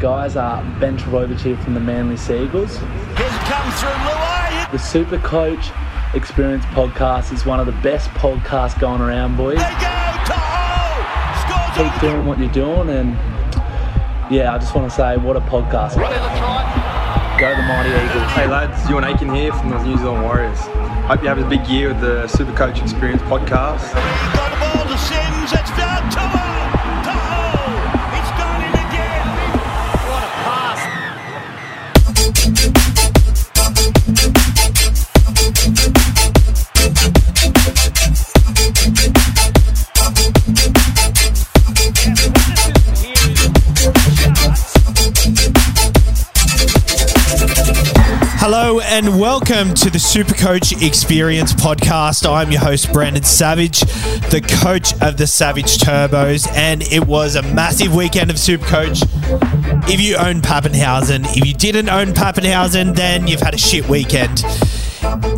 guys? Uh, ben Trbojevic here from the Manly Sea Eagles. Here's come through Luai. The Super Coach Experience podcast is one of the best podcasts going around, boys. They go. Tahoe scores Keep doing what you're doing, and yeah, I just want to say, what a podcast. Go the Mighty Eagles. Hey lads, Euan Aitken here from the New Zealand Warriors. Hope you have a big year with the Super Coach Experience podcast. And welcome to the Supercoach Experience podcast. I'm your host, Brandon Savage, the coach of the Savage Turbos, and it was a massive weekend of Supercoach. If you own Papenhuyzen, if you didn't own Papenhuyzen, then you've had a shit weekend.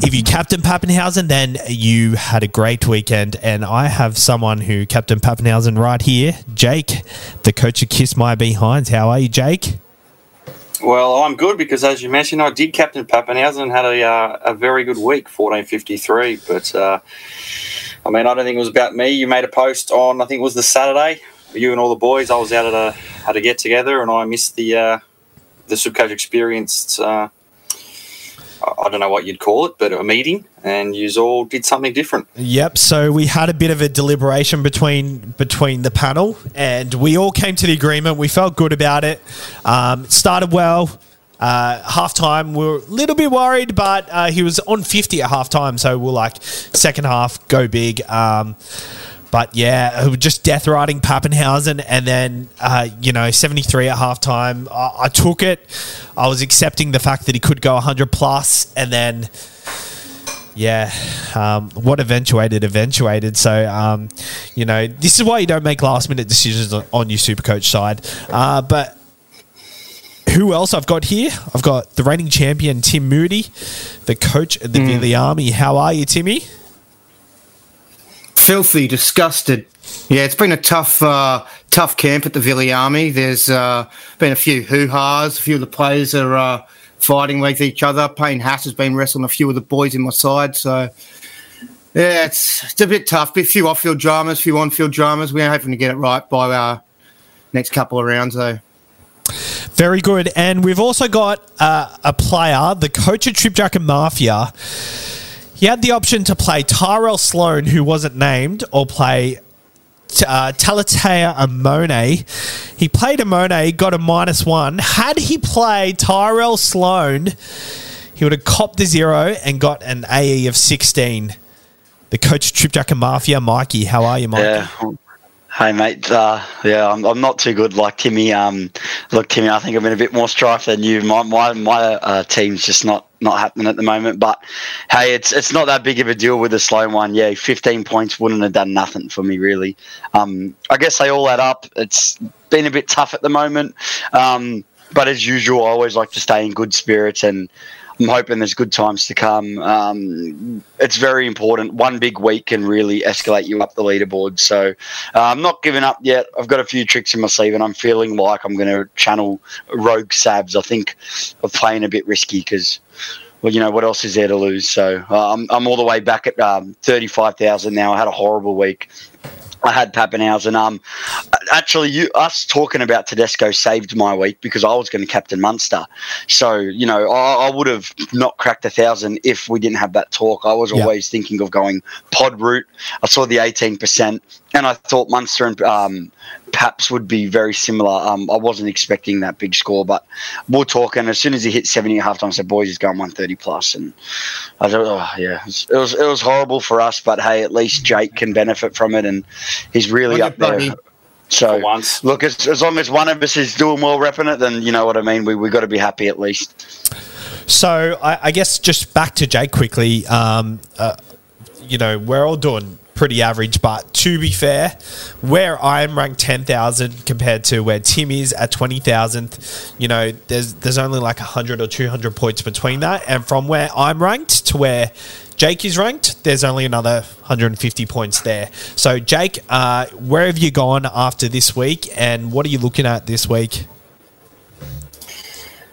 If you captain Papenhuyzen, then you had a great weekend. And I have someone who captain Papenhuyzen right here, Jake, the coach of Kiss My Behinds. How are you, Jake? Well, I'm good because, as you mentioned, I did captain Papenhuyzen and had a, uh, a very good week, 1453. But, uh, I mean, I don't think it was about me. You made a post on, I think it was the Saturday, you and all the boys. I was out at a, at a get together and I missed the, uh, the Supercoach Experience. I don't know what you'd call it, but a meeting, and you all did something different. Yep. So we had a bit of a deliberation between between the panel, and we all came to the agreement. We felt good about it. Um, started well. Uh, half time, we are a little bit worried, but uh, he was on 50 at half time. So we're like, second half, go big. Um, but yeah, it was just death riding Papenhuyzen. And then, uh, you know, 73 at halftime. I, I took it. I was accepting the fact that he could go 100 plus, And then, yeah, um, what eventuated, eventuated. So, um, you know, this is why you don't make last minute decisions on, on your super coach side. Uh, but who else I've got here? I've got the reigning champion, Tim Moody, the coach of the Villy Army. How are you, Timmy? Filthy, disgusted. Yeah, it's been a tough, uh, tough camp at the Villy Army. There's uh, been a few hoo-has. A few of the players are uh, fighting with each other. Payne Haas has been wrestling a few of the boys in my side. So, yeah, it's, it's a bit tough. A few off-field dramas, a few on-field dramas. We're hoping to get it right by our next couple of rounds, though. Very good. And we've also got uh, a player, the coach of Tripjack and Mafia. He had the option to play Tyrell Sloan, who wasn't named, or play uh, Talatau Amone. He played Amone, got a minus one. Had he played Tyrell Sloan, he would have copped the zero and got an AE of 16. The coach of Tripjack and Mafia, Mikey. How are you, Mikey? Yeah. Hey mate, uh, yeah, I'm, I'm not too good like Timmy. Um, look, Timmy, I think I've been a bit more strife than you. My my my uh, team's just not not happening at the moment. But hey, it's it's not that big of a deal with the slow one. Yeah, 15 points wouldn't have done nothing for me really. Um, I guess they all add up. It's been a bit tough at the moment. Um, but as usual, I always like to stay in good spirits and. I'm hoping there's good times to come. Um, it's very important. One big week can really escalate you up the leaderboard. So uh, I'm not giving up yet. I've got a few tricks in my sleeve, and I'm feeling like I'm going to channel rogue sabs. I think of playing a bit risky because. Well, you know what else is there to lose? So uh, I'm, I'm all the way back at um, thirty-five thousand now. I had a horrible week. I had Papenhuyzen. Um, actually, you us talking about Tedesco saved my week because I was going to captain Munster. So you know, I, I would have not cracked a thousand if we didn't have that talk. I was Yeah. always thinking of going pod route. I saw the eighteen percent, and I thought Munster and um, Paps would be very similar. Um, I wasn't expecting that big score, but we're talking. As soon as he hit seventy at halftime, I said, "Boys, he's going one thirty plus," and I thought, "Oh yeah, it was, it was it was horrible for us." But hey, at least Jake can benefit from it, and he's really up there. buddy. So For once. look, as, as long as one of us is doing well repping it, then you know what I mean. We we got to be happy at least. So I, I guess just back to Jake quickly. Um, uh, you know, we're all doing pretty average, but to be fair, where I'm ranked ten thousand compared to where Tim is at twenty thousandth, you know, there's there's only like hundred or two hundred points between that, and from where I'm ranked to where Jake is ranked, there's only another 150 points there. So, Jake, uh, where have you gone after this week, and what are you looking at this week?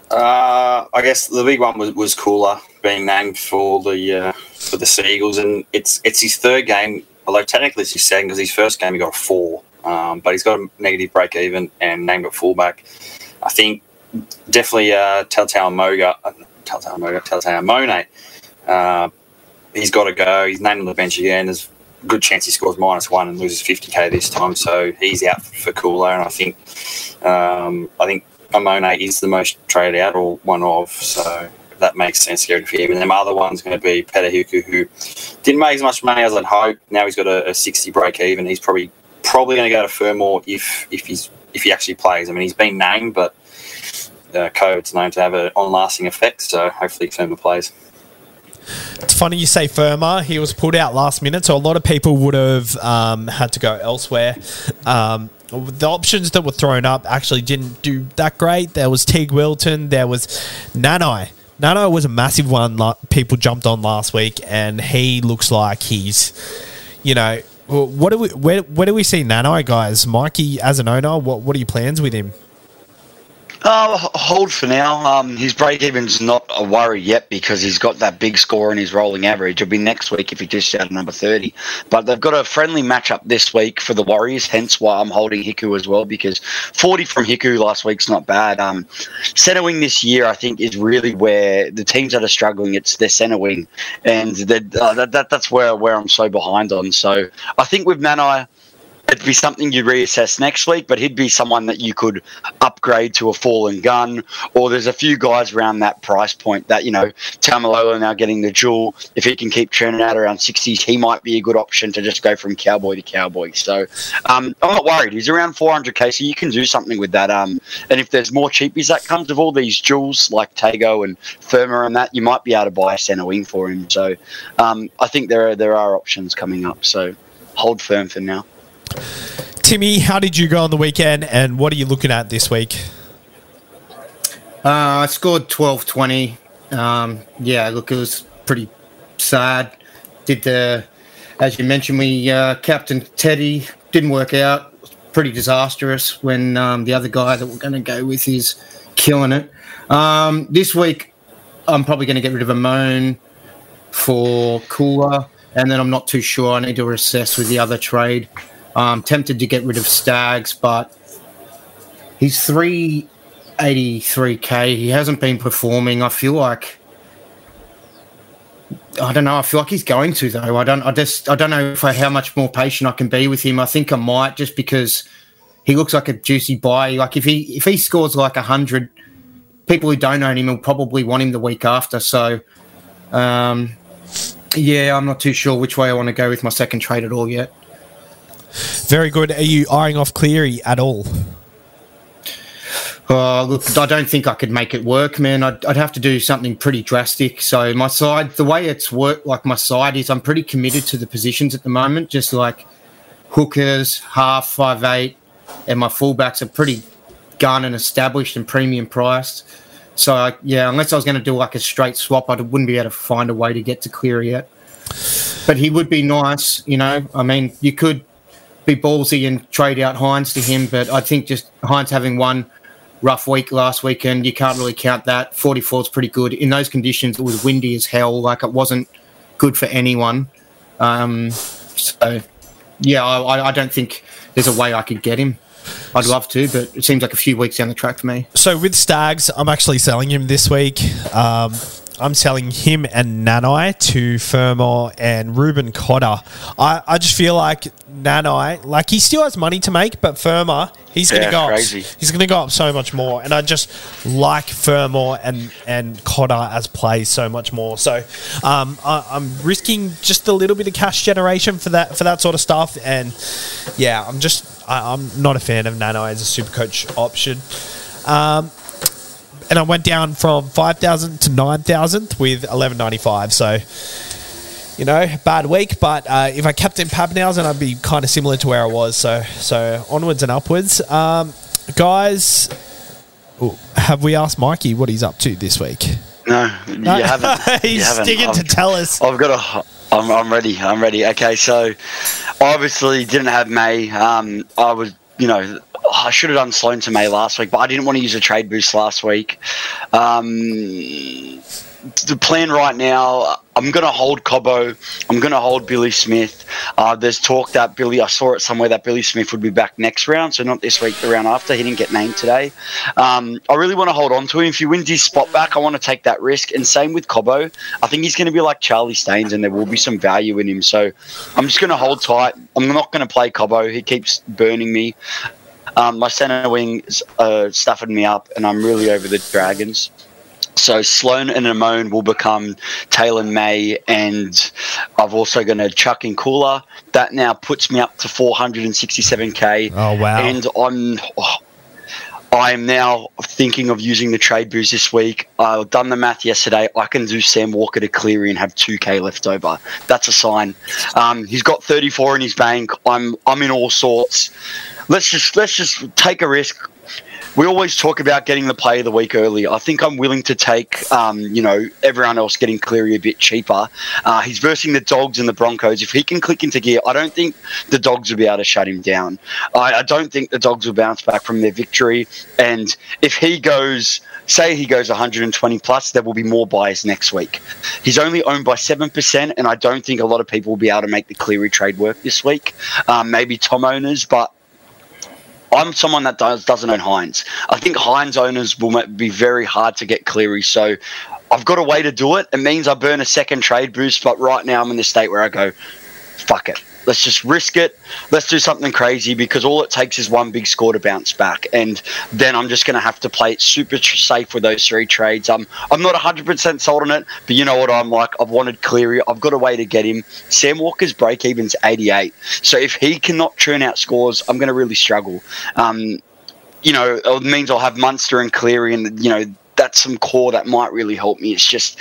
Uh, I guess the big one was, was Koula being named for the uh, for the Seagulls, and it's it's his third game. Although technically it's his second because his first game he got a four, um, but he's got a negative break even and named at fullback. I think definitely uh, Telltale Moga, uh, Telltale Moga, Telltale Monet. Uh, he's got to go. He's named on the bench again. There's a good chance he scores minus one and loses 50k this time, so he's out for Koula. And I think um, I think Amone is the most traded out or one of, so that makes sense going for him. And then my other one's going to be Peta Hiku, who didn't make as much money as I'd hoped. Now he's got a, a 60 break even. He's probably probably going to go to Fermor if if he's if he actually plays. I mean, he's been named, but uh, COVID's known to have an on lasting effect. So hopefully Fermor plays. It's funny you say Fermor. He was pulled out last minute, so a lot of people would have um, had to go elsewhere. Um, the options that were thrown up actually didn't do that great. There was Teig Wilton. There was Nanai. Nanai was a massive one. People jumped on last week, and he looks like he's, you know, what do we where, where do we see Nanai guys? Mikey as an owner, what what are your plans with him? Uh, hold for now. Um, his break even's not a worry yet because he's got that big score in his rolling average. It'll be next week if he just out number 30. But they've got a friendly matchup this week for the Warriors, hence why I'm holding Hiku as well because 40 from Hiku last week's not bad. Um, center wing this year, I think, is really where the teams that are struggling, it's their center wing. And uh, that, that, that's where, where I'm so behind on. So I think with Nanai, it'd be something you reassess next week, but he'd be someone that you could upgrade to a fallen gun. Or there's a few guys around that price point that, you know, Taumalolo now getting the jewel. If he can keep churning out around 60s, he might be a good option to just go from cowboy to cowboy. So um, I'm not worried. He's around 400k, so you can do something with that. Um, and if there's more cheapies that comes of all these jewels like Tago and Fermor and that, you might be able to buy a centre wing for him. So um, I think there are, there are options coming up. So hold firm for now. Timmy, how did you go on the weekend and what are you looking at this week? Uh, I scored 12 20. Um, yeah, look, it was pretty sad. Did the, as you mentioned, we uh, Captain Teddy didn't work out. Pretty disastrous when um, the other guy that we're going to go with is killing it. Um, this week, I'm probably going to get rid of Amone for Koula, and then I'm not too sure. I need to assess with the other trade. Um, tempted to get rid of Staggs, but he's 383k. He hasn't been performing. I feel like I don't know. I feel like he's going to though. I don't. I just. I don't know I, how much more patient I can be with him. I think I might just because he looks like a juicy buy. Like if he if he scores like hundred, people who don't own him will probably want him the week after. So, um, yeah, I'm not too sure which way I want to go with my second trade at all yet. Very good. Are you eyeing off Cleary at all? Uh, look, I don't think I could make it work, man. I'd, I'd, have to do something pretty drastic. So my side, the way it's worked, like my side is, I'm pretty committed to the positions at the moment. Just like hookers, half, five eight, and my fullbacks are pretty gun and established and premium priced. So I, yeah, unless I was going to do like a straight swap, I wouldn't be able to find a way to get to Cleary yet. But he would be nice, you know. I mean, you could be ballsy and trade out Hynes to him, but I think just Hynes having one rough week last weekend, you can't really count that. 44 is pretty good. In those conditions, it was windy as hell. Like it wasn't good for anyone. Um, so, yeah, I, I don't think there's a way I could get him. I'd love to, but it seems like a few weeks down the track for me. So with Staggs, I'm actually selling him this week. Um, I'm selling him and Nanai to Fermor and Reuben Cotter. I, I just feel like Nanai, like he still has money to make, but Fermor, he's going to go crazy. up. He's going to go up so much more, and I just like Fermor and and Cotter as plays so much more. So um, I, am risking just a little bit of cash generation for that for that sort of stuff, and yeah, I'm just I, am not a fan of Nanai as a super coach option. Um, and I went down from five thousand to nine thousand with eleven ninety five. So you know, bad week. But uh, if I kept in Papenhuyzen, I'd be kind of similar to where I was. So so onwards and upwards, um, guys. Ooh, have we asked Mikey what he's up to this week? No, you haven't. he's you haven't. sticking to tell us. I've got a. I'm, I'm ready. I'm ready. Okay, so obviously didn't have May. Um, I was, you know, I should have done Sloan to May last week, but I didn't want to use a trade boost last week. Um, the plan right now, I'm going to hold Cobbo. I'm going to hold Billy Smith. Uh, there's talk that Billy, I saw it somewhere that Billy Smith would be back next round, so not this week, the round after. He didn't get named today. Um, I really want to hold on to him. If he wins his spot back, I want to take that risk. And same with Cobbo. I think he's going to be like Charlie Staines, and there will be some value in him. So I'm just going to hold tight. I'm not going to play Cobbo. He keeps burning me. Um, my centre wing uh, stuffing me up, and I'm really over the Dragons. So Sloan and Amone will become Taylor May, and I've also going to chuck in Koula. That now puts me up to 467k. Oh, wow. And I'm. oh, I am now thinking of using the trade boost this week. I've done the math yesterday. I can do Sam Walker to Cleary and have 2k left over. That's a sign. Um, he's got 34 in his bank. I'm I'm in all sorts. Let's just let's just take a risk we always talk about getting the play of the week early. I think I'm willing to take, um, you know, everyone else getting Cleary a bit cheaper. Uh, he's versing the Dogs and the Broncos. If he can click into gear, I don't think the Dogs will be able to shut him down. I, I don't think the Dogs will bounce back from their victory. And if he goes, say he goes 120 plus, there will be more buys next week. He's only owned by 7%, and I don't think a lot of people will be able to make the Cleary trade work this week. Um, maybe Tom owners, but I'm someone that does, doesn't own Hynes. I think Hynes owners will be very hard to get Cleary. So I've got a way to do it. It means I burn a second trade boost, but right now I'm in the state where I go, fuck it. Let's just risk it. Let's do something crazy because all it takes is one big score to bounce back, and then I'm just going to have to play it super tr- safe with those three trades. I'm I'm not 100% sold on it, but you know what I'm like. I've wanted Cleary. I've got a way to get him. Sam Walker's break even's 88, so if he cannot churn out scores, I'm going to really struggle. Um, you know, it means I'll have Munster and Cleary, and you know that's some core that might really help me. It's just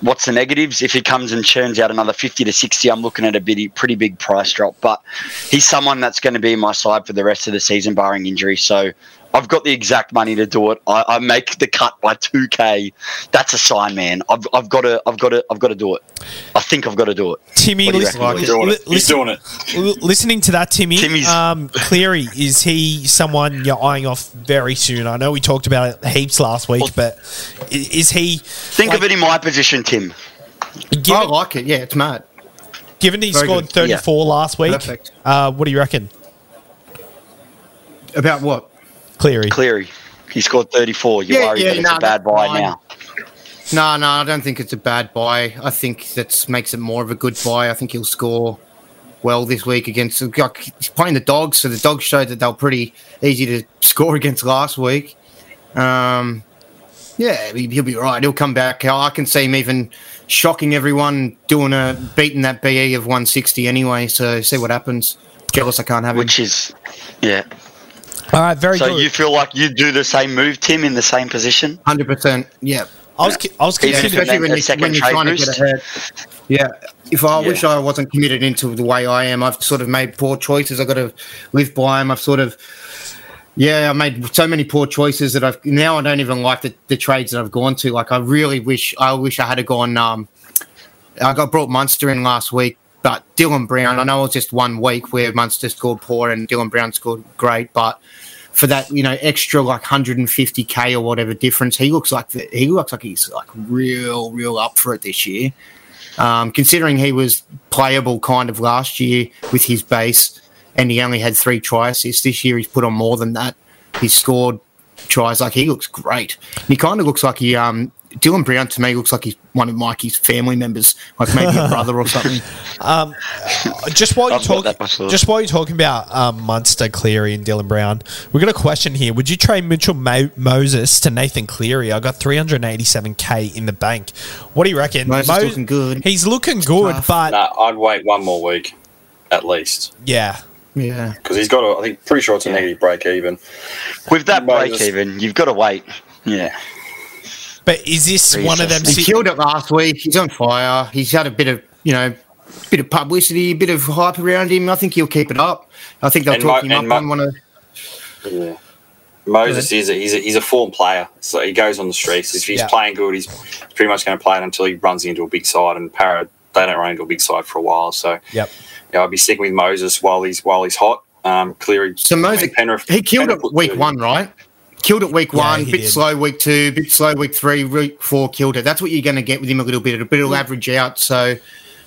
what's the negatives? If he comes and churns out another 50 to 60, I'm looking at a bitty, pretty big price drop. But he's someone that's going to be my side for the rest of the season, barring injury. So I've got the exact money to do it. I, I make the cut by 2k. That's a sign, man. I've, I've got to, I've got to, I've got to do it. I think I've got to do it. Timmy, do listen, reckon, He's doing it. li- He's listen- doing it. L- Listening to that, Timmy, Timmy's- um, Cleary, is he someone you're eyeing off very soon? I know we talked about it heaps last week, but is he? Think like, of it in my position, Tim. I like it. Yeah, it's mad. given he Very scored good. 34 last week, uh, what do you reckon, About what? Cleary? Cleary. He scored 34. You're Yeah, worried yeah, that it's no, a bad that's buy fine. now. No, no, I don't think it's a bad buy. I think that makes it more of a good buy. I think he'll score well this week against. He's playing the Dogs, so the Dogs showed that they were pretty easy to score against last week. Um, yeah, he- he'll be right. He'll come back. I can see him even shocking everyone, doing a beating that BE of 160 anyway. So see what happens. Jealous I can't have him. Which is, yeah. All right, very So good. So you feel like you do the same move, Tim, in the same position? Hundred percent. Yeah. I was, I was Yeah, Yeah, especially- especially when, you, second when you're trade trying to boost. get ahead. Yeah, if I Yeah. wish I wasn't committed into the way I am, I've sort of made poor choices. I've got to live by them. I've sort of, yeah, I made so many poor choices that I've now I don't even like the, the trades that I've gone to. Like I really wish I wish I had gone. Um, I got brought Munster in last week, but Dylan Brown. I know it was just one week where Munster scored poor and Dylan Brown scored great, but for that, you know, extra like 150k or whatever difference, he looks like the, he looks like he's like real, real up for it this year. Um, considering he was playable kind of last year with his base, and he only had three try assists this year, he's put on more than that. He's scored tries like he looks great. He kind of looks like he um Dylan Brown to me looks like he's one of Mikey's family members, like maybe a brother or something. just while you're I've got that talking, just while you're talking about um, Munster, Cleary, and Dylan Brown, we've got a question here. Would you trade Mitchell Mo- Moses to Nathan Cleary? I got 387k in the bank. What do you reckon? Moses looking good. He's looking good, tough. but No, I'd wait one more week, at least, yeah, Yeah. because he's got. A, I think pretty sure it's a negative break even. With that Moses. break even, you've got to wait. Yeah. But is this one of them? He si- killed it last week. He's on fire. He's had a bit of, you know, bit of publicity, a bit of hype around him. I think he'll keep it up. I think they'll And talk Mo- him up Mo- on one of. Yeah. Moses is a, he's a, he's a form player, so he goes on the streets. If he's Yeah. playing good, he's pretty much going to play it until he runs into a big side. And Parra, they don't run into a big side for a while. So Yep. yeah, I'd be sticking with Moses while he's while he's hot. Um, Cleary. So Moses, Penrith- he killed Penrith it week one, right? Killed it week one, he bit did. slow week two, bit slow week three, week four, killed it. That's what you're going to get with him a little bit. But it'll average out. So,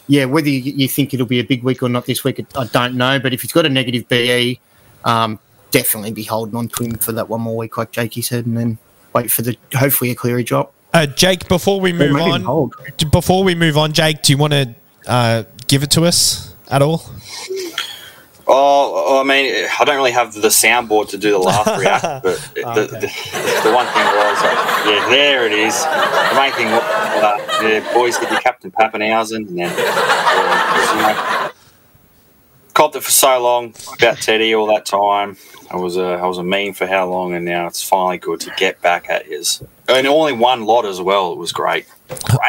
yeah, whether you, you think it'll be a big week or not this week, I don't know. But if he's got a negative BE, um, definitely be holding on to him for that one more week, like Jakey said, and then wait for the hopefully a Cleary drop. Uh, Jake, before we move on, hold. before we move on, Jake, do you want to uh, give it to us at all? Oh, I mean, I don't really have the soundboard to do the laugh react, but the, Okay. the, the one thing was, like, yeah, there it is. The main thing was, uh, yeah, boys, get your Captain Papenhuyzen, and then, uh, you know, copped it for so long about Teddy all that time. I was a, I was a meme for how long, and now it's finally good to get back at his. And only one lot as well. It was great.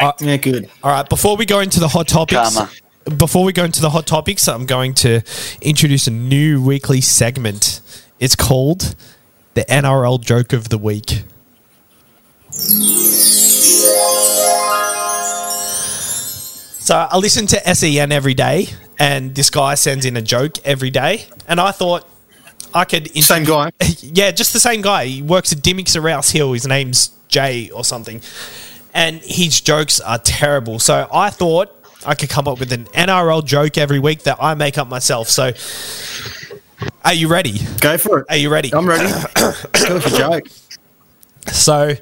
Uh, Yeah, good. All right, before we go into the hot topics, Karma. Before we go into the hot topics, I'm going to introduce a new weekly segment. It's called the NRL Joke of the Week. So I listen to SEN every day, and this guy sends in a joke every day, and I thought I could Same guy. yeah, just the same guy. He works at Dimmicks Rouse Hill. His name's Jay or something. And his jokes are terrible. So I thought I could come up with an NRL joke every week that I make up myself. So are you ready? Go for it. Are you ready? I'm ready. Go for a joke. So um,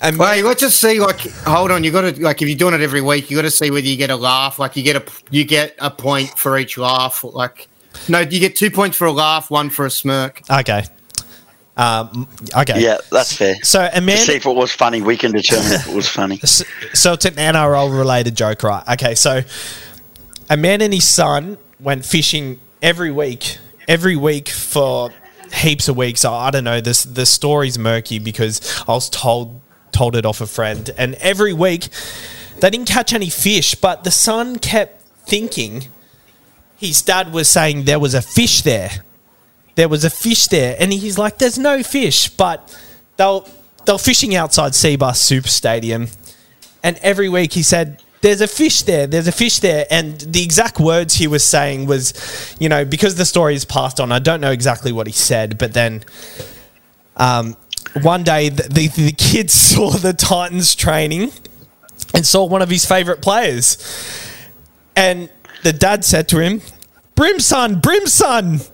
and Well, let's just see. Like, hold on. You got to like if you're doing it every week, you got to see whether you get a laugh. Like, you get a you get a point for each laugh. Like, no, you get two points for a laugh, one for a smirk. okay. Um, okay. Yeah, that's fair. So To see if it was funny, we can determine if it was funny. S- so it's an NRL related joke, right? Okay, so a man and his son went fishing every week, every week for heaps of weeks. I I don't know. This the story's murky because I was told told it off a friend, and every week they didn't catch any fish, but the son kept thinking his dad was saying there was a fish there. There was a fish there, and he's like, "There's no fish," but they'll they're fishing outside Cbus Super Stadium, and every week he said, "There's a fish there. There's a fish there." And the exact words he was saying was, you know, because the story is passed on, I don't know exactly what he said, but then, um, one day the, the the kids saw the Titans training and saw one of his favorite players, and the dad said to him, "Brimson, Brimson."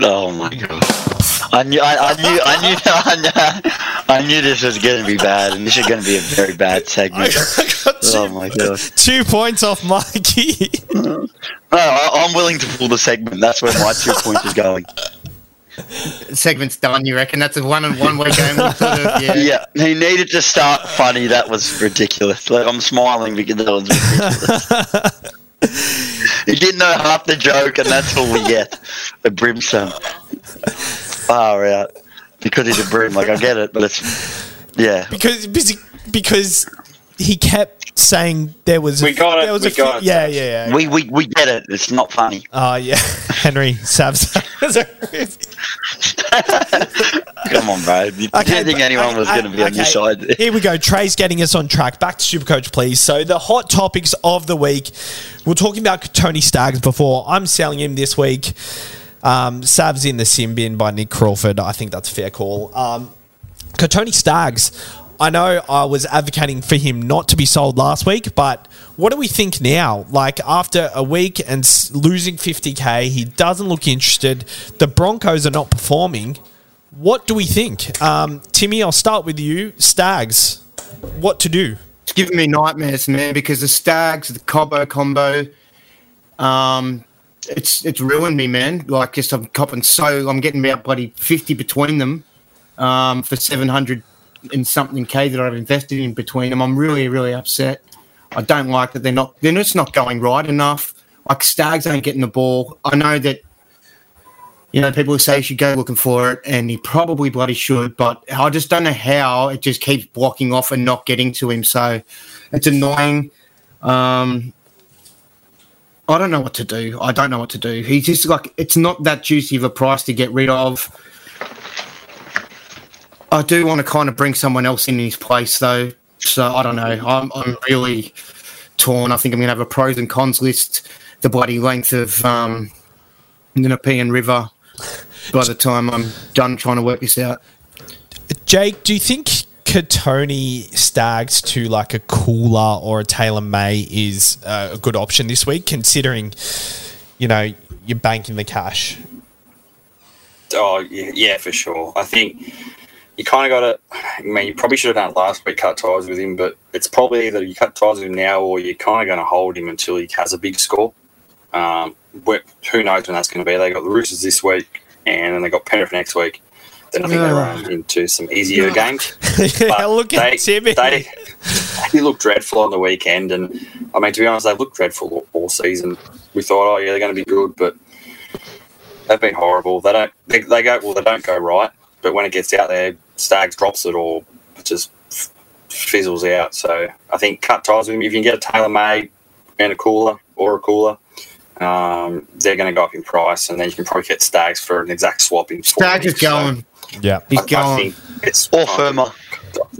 Oh my god! I knew, I, I knew, I knew, I knew, I knew this was going to be bad, and this is going to be a very bad I segment. got two, Oh my god! two points off Mikey. No, I, I'm willing to pull the segment. That's where my two points is going. Segment's done. You reckon that's a one and one way game? Sort of, yeah. Yeah, he needed to start funny. That was ridiculous. Like I'm smiling because that was ridiculous. he didn't know half the joke, and that's all we get. A brimstone. Far out. Because he's a brim. Like I get it, but it's yeah. because- because he kept saying there was We got it, There was we a got it, yeah, Sabs. yeah yeah We we we get it. It's not funny. oh yeah Henry Sabs Come on, bro. You Okay, didn't think but- anyone was going to be on your side. Here we go. Trey's getting us on track. Back to Supercoach, please. So the hot topics of the week. We're talking about Tony Staggs before. I'm selling him this week. Um, Sab's in the sim bin by Nick Crawford. I think that's a fair call. Um, Tony Staggs, I know I was advocating for him not to be sold last week, but what do we think now? Like after a week and losing 50k, he doesn't look interested. The Broncos are not performing. What do we think? Um, Timmy, I'll start with you. Staggs, what to do? It's giving me nightmares, man, because the Staggs, the Cobbo combo, um, it's it's ruined me, man. Like, just I'm copping so I'm getting about bloody fifty between them, um, for seven hundred and something k that I've invested in between them. I'm really really upset. I don't like that they're not they're just not going right enough. Like Staggs ain't getting the ball. I know that. You know, people say you should go looking for it, and he probably bloody should, but I just don't know how it just keeps blocking off and not getting to him. So it's annoying. Um, I don't know what to do. I don't know what to do. He's just like it's not that juicy of a price to get rid of. I do want to kind of bring someone else in his place, though. So I don't know. I'm I'm really torn. I think I'm going to have a pros and cons list the bloody length of um, the Nepean River by the time I'm done trying to work this out. Jake, do you think Kotoni Staggs to like a Koula or a Taylor May is uh, a good option this week, considering you know you're banking the cash? Oh yeah, yeah, for sure. I think you kind of got to. I mean, you probably should have done it last week, cut ties with him, but it's probably either you cut ties with him now or you're kind of going to hold him until he has a big score. Um, wh- who knows when that's going to be? They got the Roosters this week, and then they got Penrith next week. Then I think they run into some easier games. yeah, But look at they, Timmy. They, they looked dreadful on the weekend, and I mean, to be honest, they've looked dreadful all, all season. We thought, oh yeah, they're going to be good, but they've been horrible. They don't. They, they go well. They don't go right, but when it gets out there, Staggs drops it or just fizzles out. So I think cut ties with him. If you can get a Taylor May and a Koula or a Koula. Um, they're going to go up in price, and then you can probably get Staggs for an exact swap in. four Stag is weeks. So going. yeah. He's I, I going. think it's Or firmer.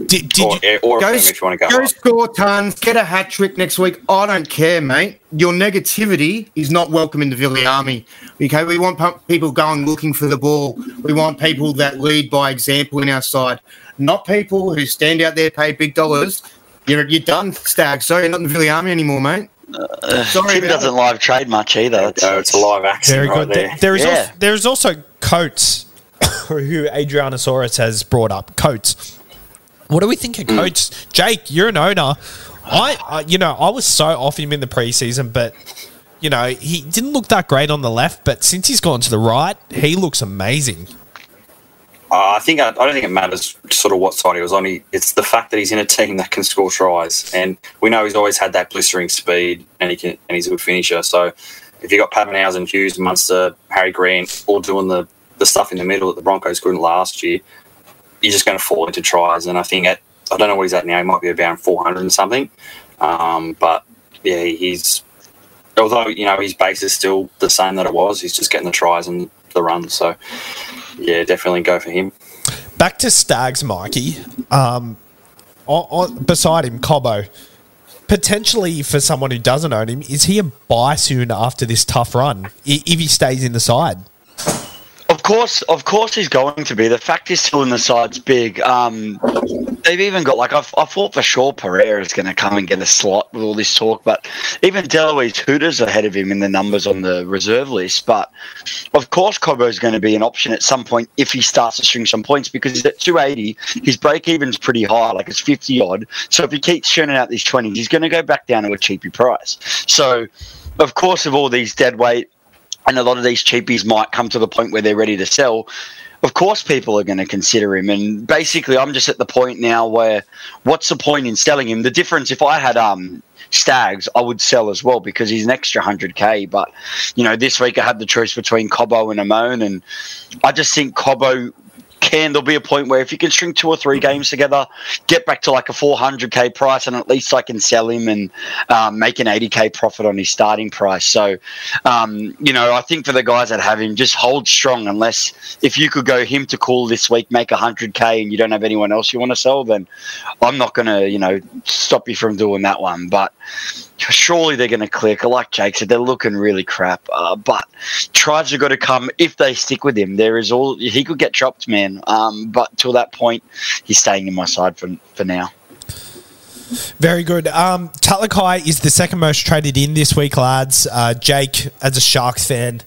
Did, did or, you, or Go, Fermor if you want to go. go score tons, get a hat trick next week. I don't care, mate. Your negativity is not welcome in the Villey Army. Okay, we want people going looking for the ball. We want people that lead by example in our side, not people who stand out there, pay big dollars. You're, you're done, Stag. Sorry, you're not in the Villey Army anymore, mate. Uh, Sorry Tim doesn't live trade much either. It's, No, it's a live action very right good. there. There- there is Yeah. also, there is also Coates, who Adrianosaurus has brought up. Coates. What do we think of Coates? Jake, you're an owner. I, I, you know, I was so off him in the preseason, but you know, he didn't look that great on the left. But since he's gone to the right, he looks amazing. Uh, I think I, I don't think it matters sort of what side he was on. He, it's the fact that he's in a team that can score tries, and we know he's always had that blistering speed, and he can and he's a good finisher. So if you got Papenhuyzen, Hughes, Munster, Harry Grant, all doing the the stuff in the middle that the Broncos couldn't last year, you're just going to fall into tries. And I think at I don't know what he's at now. He might be about 400 and something, um, but yeah, he's although you know his base is still the same that it was. He's just getting the tries and the runs. So yeah, definitely go for him. Back to Staggs, Mikey. Um, on, on, beside him, Cobbo. Potentially for someone who doesn't own him, is he a buy soon after this tough run? If he stays in the side, course, of course, he's going to be. The fact he's still in the side's big. Um, they've even got like I've, I thought for sure Pereira is going to come and get a slot with all this talk, but even Delouise Hoeter's ahead of him in the numbers on the reserve list. But of course, Cobbo is going to be an option at some point if he starts to string some points because he's at 280. His break even's pretty high, like it's 50 odd. So if he keeps churning out these 20s, he's going to go back down to a cheapy price. So, of course, of all these dead weight and a lot of these cheapies might come to the point where they're ready to sell. Of course, people are going to consider him, and basically, I'm just at the point now where, what's the point in selling him? The difference, if I had um Staggs, I would sell as well because he's an extra hundred k. But you know, this week I had the choice between Cobbo and Amone, and I just think Cobbo can. There'll be a point where if you can string two or three games together, get back to like a 400k price, and at least I can sell him and um, make an 80k profit on his starting price. So, um, you know, I think for the guys that have him, just hold strong. Unless if you could go him to call this week, make 100k, and you don't have anyone else you want to sell, then I'm not going to, you know, stop you from doing that one. But surely they're going to click. Like Jake said, they're looking really crap. Uh, but tries are got to come if they stick with him. There is all he could get chopped, man. Um, but till that point, he's staying in my side for for now. Very good. Um, Talakai is the second most traded in this week, lads. Uh, Jake, as a Sharks fan,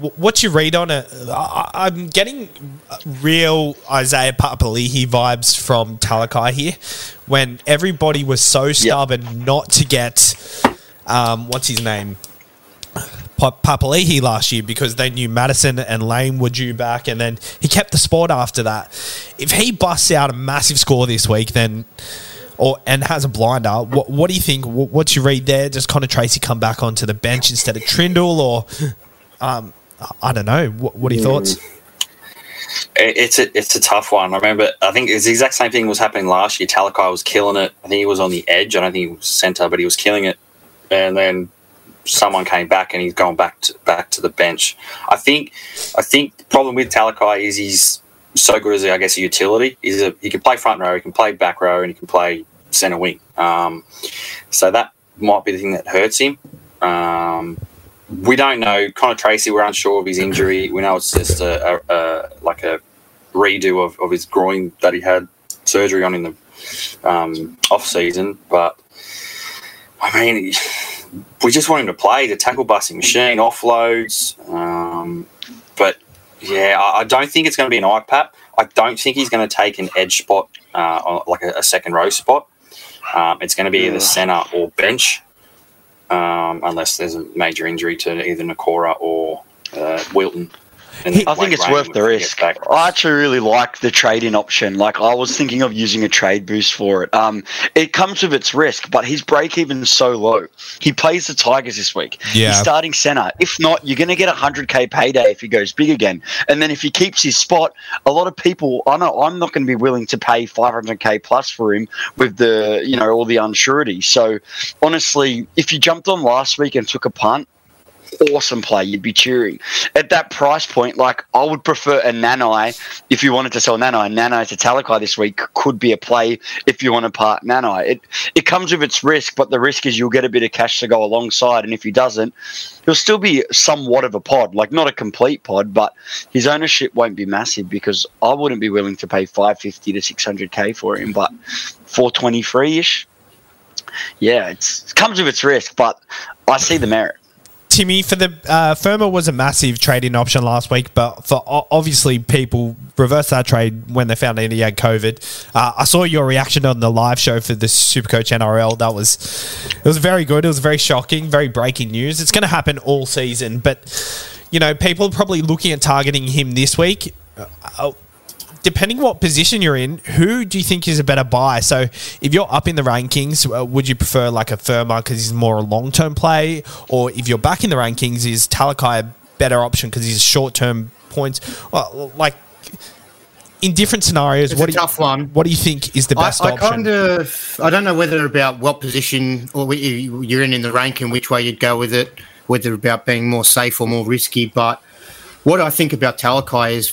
what's your read on it? I'm getting real Isaiah Papali'i vibes from Talakai here when everybody was so stubborn not to get, um, what's his name? Pa- Papali'i last year because they knew Matterson and Lane were due back, and then he kept the spot after that. If he busts out a massive score this week, then or and has a blinder, what, what do you think? What, what's your read there? Does Connor Tracey come back onto the bench instead of Trindall, or um, I don't know. What, what are your thoughts? It's a it's a tough one. I remember. I think it's the exact same thing was happening last year. Talakai was killing it. I think he was on the edge. I don't think he was centre, but he was killing it. And then someone came back, and he's gone back to back to the bench. I think. I think the problem with Talakai is he's so good as I guess a utility. He's a he can play front row, he can play back row, and he can play centre wing. Um, so that might be the thing that hurts him. Um, we don't know. Connor Tracey, we're unsure of his injury. We know it's just a, a, a like a redo of, of his groin that he had surgery on in the um, off season. But I mean, we just want him to play the tackle busting machine, offloads. Um, but yeah, I, I don't think it's going to be an IPAP. I don't think he's going to take an edge spot, uh, on- like a, a second row spot. Um, it's going to be either centre or bench, um, unless there's a major injury to either Nikora or uh, Wilton. And I think Wayne it's Graham worth the risk. I actually really like the trade-in option. Like I was thinking of using a trade boost for it. Um, it comes with its risk, but his break even is so low. He plays the Tigers this week. Yeah. He's starting center. If not, you're going to get a hundred k payday if he goes big again. And then if he keeps his spot, a lot of people. I know I'm not going to be willing to pay 500k plus for him with the you know all the unsurety. So honestly, if you jumped on last week and took a punt awesome play. You'd be cheering. At that price point, like I would prefer a Nanai if you wanted to sell Nanai. Nanai to Talakai this week could be a play if you want to part Nanai. It it comes with its risk, but the risk is you'll get a bit of cash to go alongside, and if he doesn't, he'll still be somewhat of a pod, like not a complete pod, but his ownership won't be massive because I wouldn't be willing to pay five fifty to six hundred k for him, but four twenty three ish. Yeah, it comes with its risk, but I see the merit. Timmy, for the uh, Fermor was a massive trade-in option last week, but for obviously people reversed that trade when they found out he had COVID. Uh, I saw your reaction on the live show for the Supercoach NRL. That was it was very good. It was very shocking, very breaking news. It's going to happen all season, but you know people are probably looking at targeting him this week. Uh, depending what position you're in, who do you think is a better buy? So if you're up in the rankings, uh, would you prefer like a Fermor because he's more a long term play, or if you're back in the rankings, is Talakai a better option because he's short term points? Well, like in different scenarios, It's what a do you, tough one. What do you think is the I, best I option? kind of, I don't know whether about what position or you- you're in in the rank and which way you'd go with it, whether about being more safe or more risky. But what I think about Talakai is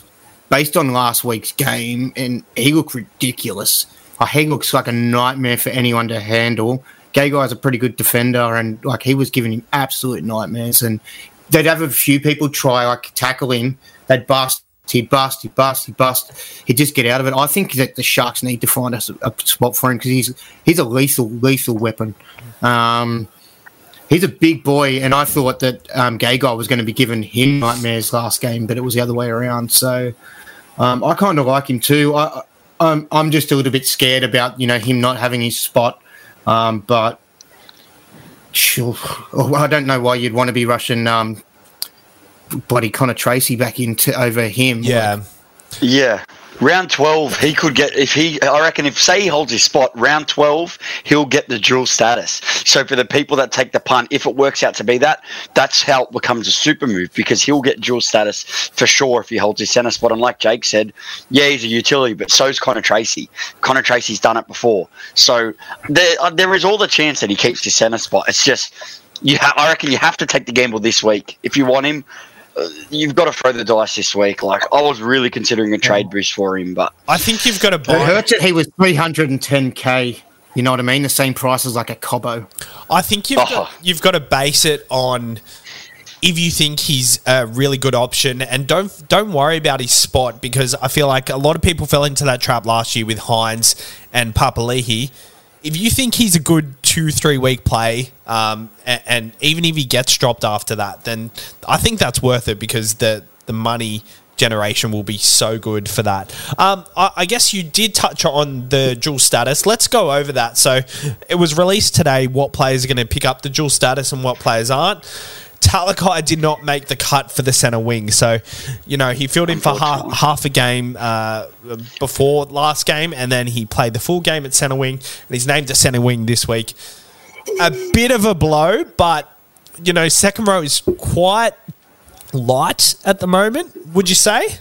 based on last week's game, and he looked ridiculous. He looks like a nightmare for anyone to handle. Gay guy's a pretty good defender, and like he was giving him absolute nightmares. And they'd have a few people try like tackle him, they'd bust. He'd bust, he'd bust, he'd bust. He'd just get out of it. I think that the Sharks need to find us a, a spot for him because he's he's a lethal, lethal weapon. Um, he's a big boy, and I thought that um, Gay Guy was going to be giving him nightmares last game, but it was the other way around. So um, I kind of like him too. I, I- I'm I'm just a little bit scared about you know him not having his spot, um, but sure, oh, I don't know why you'd want to be rushing um, bloody Connor Tracey back into over him. yeah. Yeah. Round 12, he could get, if he, I reckon, if say he holds his spot, round 12, he'll get the dual status. So for the people that take the punt, if it works out to be that, that's how it becomes a super move because he'll get dual status for sure if he holds his center spot. And like Jake said, yeah, he's a utility, but so's Connor Tracey. Connor Tracey's done it before. So there, uh, there is all the chance that he keeps his center spot. It's just, you ha- I reckon you have to take the gamble this week. If you want him, you've got to throw the dice this week. Like I was really considering a trade oh. boost for him, but I think you've got to It buy. hurts that he was 310k. You know what I mean? The same price as like a Cobbo. I think you've Oh. got, you've got to base it on if you think he's a really good option, and don't don't worry about his spot because I feel like a lot of people fell into that trap last year with Hynes and Papali'i. If you think he's a good two three week play, um, and, and even if he gets dropped after that, then I think that's worth it because the the money generation will be so good for that. Um, I, I guess you did touch on the dual status. Let's go over that. So it was released today what players are going to pick up the dual status and what players aren't. Talakai did not make the cut for the center wing, so you know he filled in for half, half a game uh, before last game, and then he played the full game at center wing, and he's named a center wing this week. A bit of a blow, but you know second row is quite light at the moment. Would you say?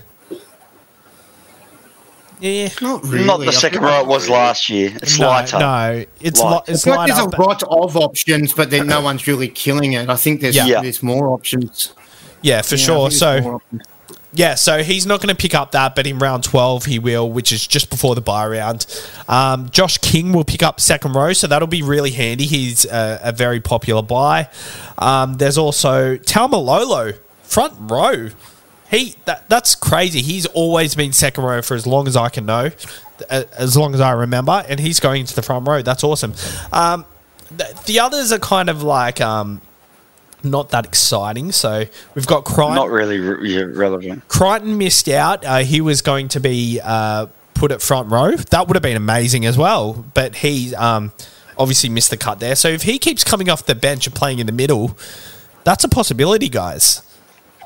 Yeah, Not really. not the second row it was last year. It's no, lighter. no, it's Light. li- it's feel light there's a lot of options, but then no one's really killing it. I think there's Yeah. Yeah. there's more options. Yeah, for Yeah, sure. So. Yeah, so he's not going to pick up that, but in round 12 he will, which is just before the buy round. Um, Josh King will pick up second row, so that'll be really handy. He's a, a very popular buy. Um, there's also Taumalolo, front row. He that, That's crazy. He's always been second row for as long as I can know, as long as I remember, and he's going into the front row. That's awesome. Um, the, the others are kind of like um, not that exciting. So we've got Crichton. Not really re- relevant. Crichton missed out. Uh, he was going to be uh, put at front row. That would have been amazing as well. But he um, obviously missed the cut there. So if he keeps coming off the bench and playing in the middle, that's a possibility, guys.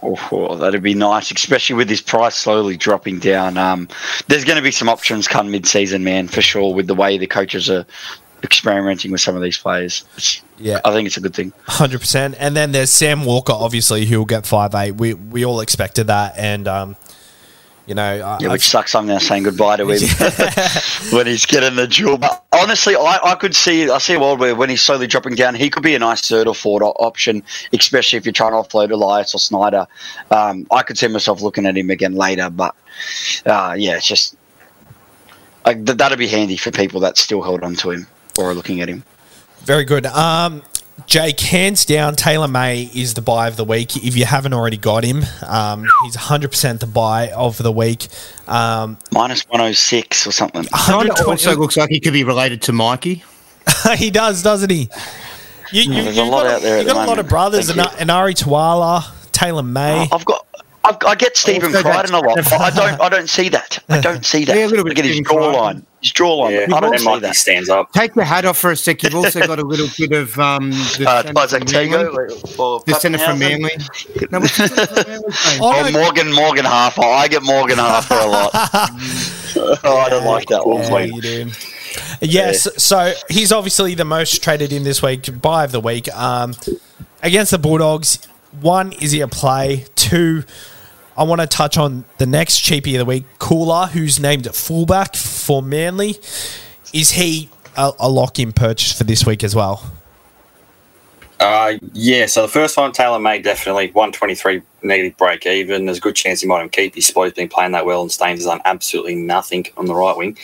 Oh, that'd be nice, especially with this price slowly dropping down. Um, there's going to be some options come mid-season, man, for sure. With the way the coaches are experimenting with some of these players, It's- Yeah. I think it's a good thing. Hundred percent. And then there's Sam Walker, obviously, who will get five eight. We we all expected that, and um, you know, I, Yeah, which sucks. I'm now saying goodbye to him when he's getting the jewel. But honestly, I, I could see I see a world where when he's slowly dropping down, he could be a nice third or fourth option, especially if you're trying to offload Elias or Snyder. Um, I could see myself looking at him again later, but uh, yeah, it's just like th- that'd be handy for people that still held on to him or are looking at him. very good. Um, Jake, hands down, Taylor May is the buy of the week. If you haven't already got him, um, he's hundred percent the buy of the week. Um, Minus 106 or something. Kind of also looks like he could be related to Mikey. he does, doesn't he? You, you, there's a you've lot got, out there You've the got a lot of brothers, Thank and Anari Tawala, Taylor May. I've got. I've, I get Stephen Also, Crichton a lot. I don't. I don't see that. I don't see that. Yeah, a little bit Look at his Stephen jawline. His jawline. Yeah, I don't that see might be that. stands up. Take your hat off for a sec. You've also got a little bit of um, the Uh, centre from Manly. The centre from Manly. No, what's the centre from Manly saying? Oh, Morgan Morgan Harper. I get Morgan Harper a lot. oh, I don't like that one. Yeah, mate. you do. Yes, so he's obviously the most traded in this week, buy of the week. Um, against the Bulldogs, one, is he a play? Two, I want to touch on the next cheapie of the week, Koula, who's named at fullback for Manly. Is he a, a lock in purchase for this week as well? Uh, yeah, so the first one, Taylor May, definitely 123 negative break even. There's a good chance he might even keep. His spot's been playing that well, and Staines has done absolutely nothing on the right wing.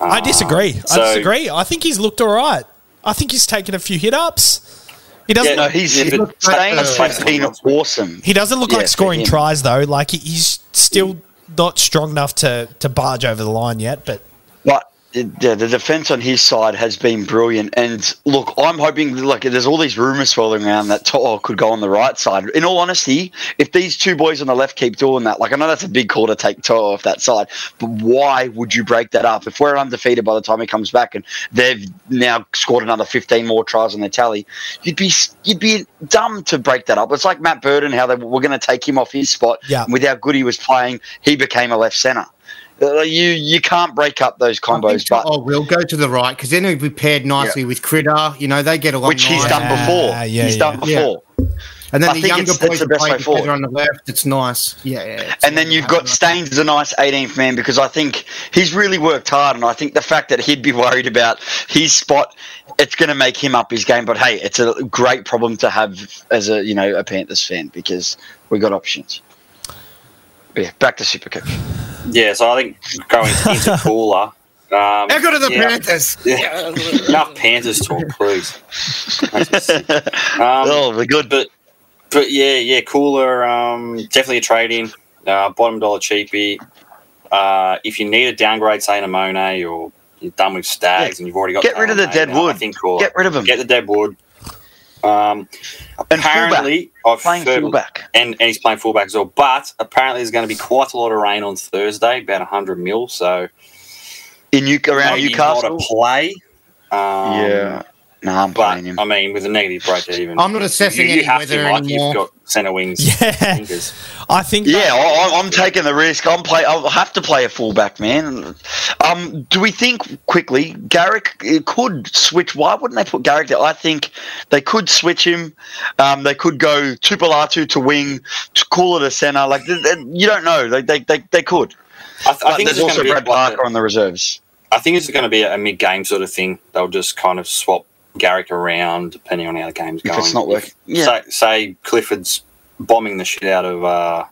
I Um, disagree. so- I disagree. I think he's looked all right. I think he's taken a few hit ups. He doesn't. Yeah, No, he's Yeah, but- Staines uh, been awesome. he doesn't look Yeah, like scoring tries though. Like he- he's still not strong enough to to barge over the line yet. But But yeah, the defense on his side has been brilliant. And look, I'm hoping like there's all these rumors swirling around that To'o could go on the right side. In all honesty, if these two boys on the left keep doing that, like I know that's a big call to take To'o off that side, but why would you break that up? If we're undefeated by the time he comes back and they've now scored another 15 more tries on their tally, you'd be you'd be dumb to break that up. It's like Matt Burton, how they were going to take him off his spot. Yeah. And with how good he was playing, he became a left centre. Uh, you you can't break up those combos, but oh, we'll go to the right because then he'll be paired nicely with Critter. You know, they get along which he's nice. done before. Yeah, yeah, he's yeah. done before. And then I the think younger it's- it's boys the are best playing way forward. on the left. It's nice. Yeah, yeah. it's And then you've got nice. Staines as a nice 18th man because I think he's really worked hard, and I think the fact that he'd be worried about his spot, it's going to make him up his game. But hey, it's a great problem to have as a you know a Panthers fan because we've got options. But yeah, back to Supercoach. Yeah, so I think going into Koula. Um, How good are the yeah, Panthers? Yeah. Enough Panthers talk, please. Makes me sick. Um, oh, we're good. but but yeah, yeah, Koula. Um, definitely a trade in. Uh, bottom dollar cheapie. Uh, if you need a downgrade, say in Amone, or you're done with Staggs and you've already got Get rid of the Taylor dead wood. I think Koula. Get rid of them. Get the dead wood. Um, apparently, I've Playing heard, fullback. and, and he's playing fullback as well. But apparently, there's going to be quite a lot of rain on Thursday, about 100 mil. So In New- around Newcastle. not a play. Um, yeah. No, I'm but playing him. I mean, with a negative break even, I'm not assessing you, you any have to, like anymore. you've got centre wings. Yeah. fingers. I think Yeah, that- I, I'm taking the risk. I'm play. I'll have to play a fullback, man. Um, do we think quickly Garrick uh, could switch? Why wouldn't they put Garrick there? I think they could switch him. Um, they could go Tuipulotu to wing, to call it a center. Like th- th- you don't know. They they they, they could. I, th- I think there's also Brad be Parker on the reserves. a, I think it's going to be a mid-game sort of thing. They'll just kind of swap Garrick around depending on how the game's If going. it's not working. Yeah. Say, say Clifford's bombing the shit out of uh,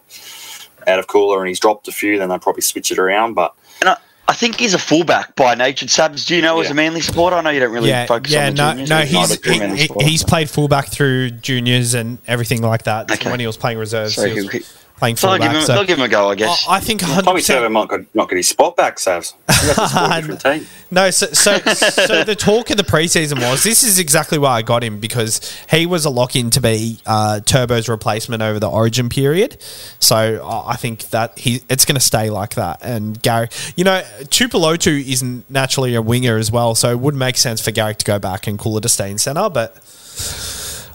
out of Koula and he's dropped a few, then they'll probably switch it around. But And I, I think he's a fullback by nature. Sabs, do you know as a Manly supporter? I know you don't really yeah, focus yeah, on the no, juniors. no, but he's not a true he, he- he's played fullback through juniors and everything like that. Okay. When he was playing reserves, So he was he- playing So they'll give, him, So they'll give him a go, I guess. I I think Tommy 100. Turbo percent might not- get his spot back, Savs. He has to support a different team. No, so, so so the talk of the preseason was this is exactly why I got him because he was a lock in to be uh, Turbo's replacement over the Origin period. So I I think that he it's going to stay like that. And Gary, you know, Tuipulotu isn't naturally a winger as well, so it would make sense for Garrick to go back and Koula to stay in centre. But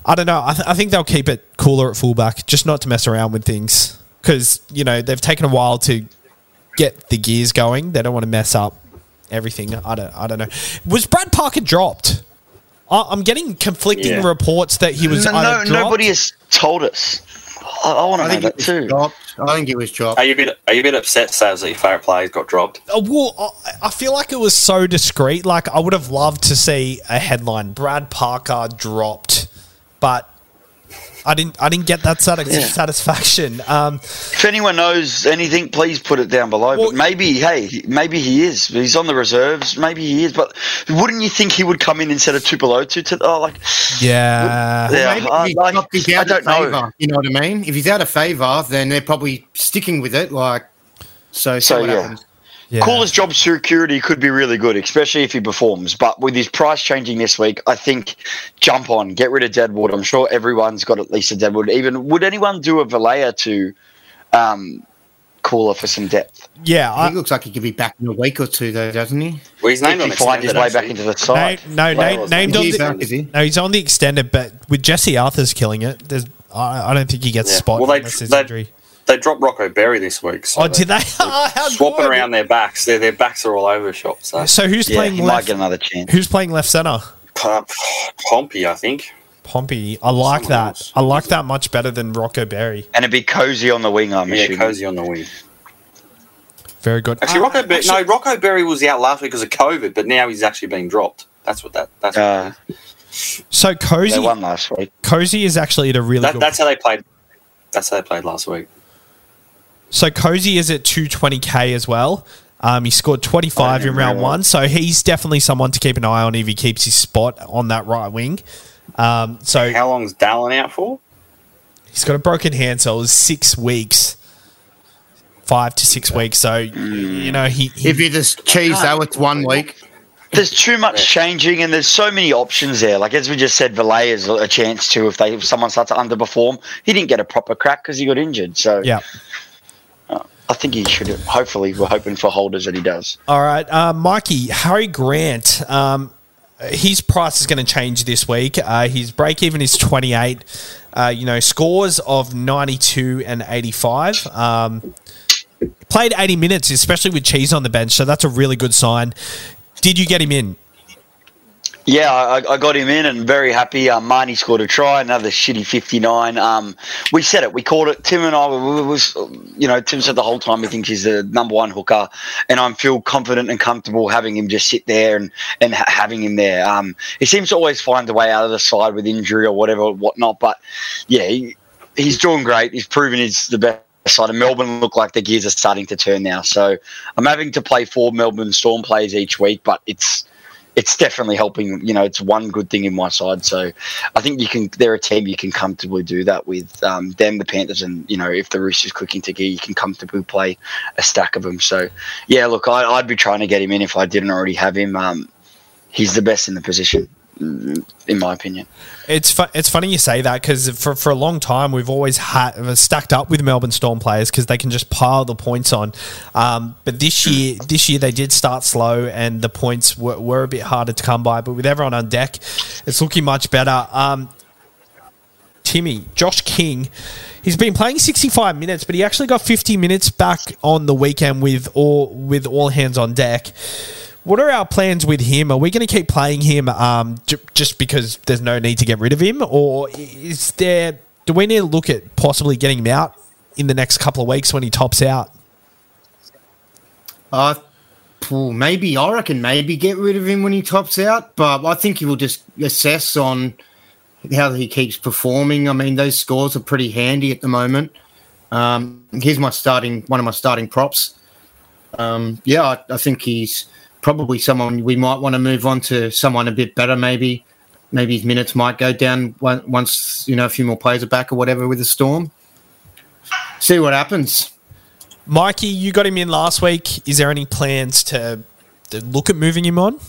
I don't know. I, th- I think they'll keep it Koula at fullback, just not to mess around with things because you know they've taken a while to get the gears going. They don't want to mess up everything. I don't. I don't know. Was Brad Parker dropped? I- I'm getting conflicting Yeah. reports that he was no, either no, dropped- nobody has told us. I, I want to know think it that was too. dropped. I think it was dropped. Are you a bit, are you a bit upset, Savs, that your favourite players got dropped? Oh, well, I- I feel like it was so discreet. Like I would have loved to see a headline: Brad Parker dropped, but I didn't. I didn't get that sat- Yeah. satisfaction. Um, If anyone knows anything, please put it down below. Well- but maybe, hey, maybe he is. He's on the reserves. Maybe he is. But wouldn't you think he would come in instead of Tuipulotu? To oh, like, yeah. yeah, Maybe I, if he's like, I out don't of know. favour. You know what I mean? If he's out of favour, then they're probably sticking with it. Like, so, see So, what yeah. happens. Yeah. Coolest job security could be really good, especially if he performs. But with his price changing this week, I think jump on, get rid of Deadwood. I'm sure everyone's got at least a Deadwood. Even would anyone do a Vailea to um, Koula for some depth? Yeah. he looks like he could be back in a week or two, though, doesn't he? Well, he's If named he on finds his extended, way back into the side. no, Well, name, named on He's the, is he? No, he's on the extended, but with Jesse Arthur's killing it, there's I, I don't think he gets Yeah. spot Well, they- unless there's they- injury. They dropped Rocco Berry this week. So Oh, did they? Oh, how Swapping good. around their backs. Their, their backs are all over the shop. So. So who's Yeah, playing he might left? get another chance. Who's playing left center? Pompey, I think. Pompey. I like Someone that. else. I like that much better than Rocco Berry. And it'd be cozy on the wing, I'm Yeah, assuming. cozy on the wing. Very good. Actually, Uh, Rocco, Ber- actually- no, Rocco Berry was out last week because of COVID, but now he's actually being dropped. That's what that. That's what Uh, So they Cozy, won last week. Cozy is actually at a really that, good. that's how they played. That's how they played last week. So Cozy is at 220k as well. Um, he scored 25 in round one, so he's definitely someone to keep an eye on if he keeps his spot on that right wing. Um, so How long's Dallin out for? he's got a broken hand, so it was six weeks, five to six weeks. So you know he, he If you just cheese that, it's one week. There's too much changing, and there's so many options there. Like as we just said, Valet is a chance too. If they if someone starts to underperform, he didn't get a proper crack because he got injured. So yeah. I think he should. Hopefully, we're hoping for holders that he does. All right, uh, Mikey Harry Grant. Um, his price is going to change this week. Uh, his break even is twenty eight. Uh, you know, scores of ninety two and eighty five. Um, played eighty minutes, especially with Cheese on the bench, so that's a really good sign. Did you get him in? Yeah, I, I got him in and very happy. Um, Marnie scored a try, another shitty 59. Um, we said it. We called it. Tim and I we was, you know, Tim said the whole time he thinks he's the number one hooker, and I feel confident and comfortable having him just sit there and and ha- having him there. Um, he seems to always find a way out of the side with injury or whatever, whatnot. But yeah, he, he's doing great. He's proven he's the best. Side of Melbourne look like the gears are starting to turn now. So I'm having to play four Melbourne Storm players each week, but it's it's definitely helping. You know, it's one good thing in my side. So I think you can. They're a team you can comfortably do that with. Um, them, the Panthers, and you know, if the Roosters clicking to gear, you can comfortably play a stack of them. So yeah, look, I, I'd be trying to get him in if I didn't already have him. Um, he's the best in the position, in my opinion. It's fu- it's funny you say that because for, for a long time we've always had uh, stacked up with Melbourne Storm players because they can just pile the points on. Um, but this year, this year they did start slow and the points were, were a bit harder to come by. But with everyone on deck, it's looking much better. Um, Timmy, Josh King, he's been playing 65 minutes, but he actually got 50 minutes back on the weekend with all with all hands on deck. What are our plans with him? Are we going to keep playing him um, j- just because there's no need to get rid of him, or is there? Do we need to look at possibly getting him out in the next couple of weeks when he tops out? Uh, maybe I reckon maybe get rid of him when he tops out, but I think he will just assess on how he keeps performing. I mean, those scores are pretty handy at the moment. Um, he's my starting one of my starting props. Um, yeah, I, I think he's probably someone we might want to move on to someone a bit better. Maybe, maybe his minutes might go down once you know a few more players are back or whatever with the storm. See what happens. Mikey, you got him in last week. Is there any plans to, to look at moving him on?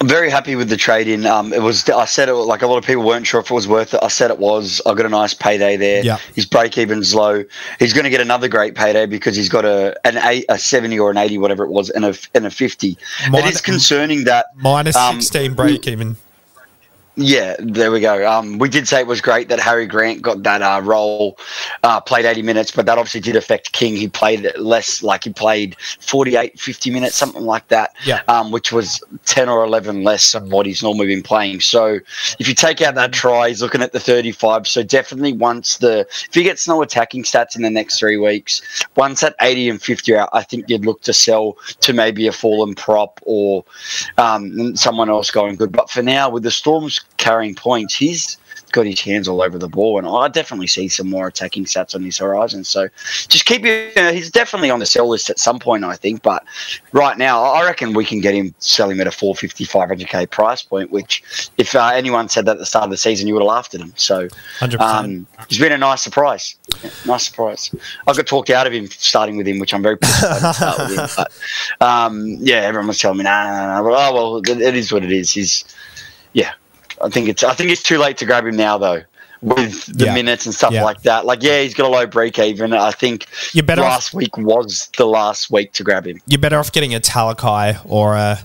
I'm very happy with the trade in. Um, it was I said it like a lot of people weren't sure if it was worth it. I said it was. I got a nice payday there. Yeah. His break even's low. He's going to get another great payday because he's got a an eight, a seventy or an eighty, whatever it was, and a and a fifty. It is concerning that Minus um, 16 break even. Yeah, there we go. Um, we did say it was great that Harry Grant got that uh, role, uh, played 80 minutes, but that obviously did affect King. He played less, like he played 48, 50 minutes, something like that, Yeah. um, which was 10 or 11 less than what he's normally been playing. So if you take out that try, he's looking at the 35. So definitely once the, if he gets no attacking stats in the next three weeks, once that 80 and 50 are out, I think you'd look to sell to maybe a fallen prop or um, someone else going good. But for now, with the Storms carrying points, he's got his hands all over the ball, and I definitely see some more attacking stats on his horizon. So just keep you. know, he's definitely on the sell list at some point, I think. But right now, I reckon we can get him sell him at a 450, 500k price point. Which, if uh, anyone said that at the start of the season, you would have laughed at him. So 100%. um, it's been a nice surprise. Yeah, nice surprise. I got talked out of him starting with him, which I'm very pleased I with him. But um, yeah, everyone was telling me, nah, nah, nah. But, oh well, it, it is what it is. He's yeah. I think it's I think it's too late to grab him now though. With the Yeah. minutes and stuff Yeah. like that, like yeah, he's got a low break even. I think You're better off- last week was the last week to grab him. You're better off getting a Talakai or a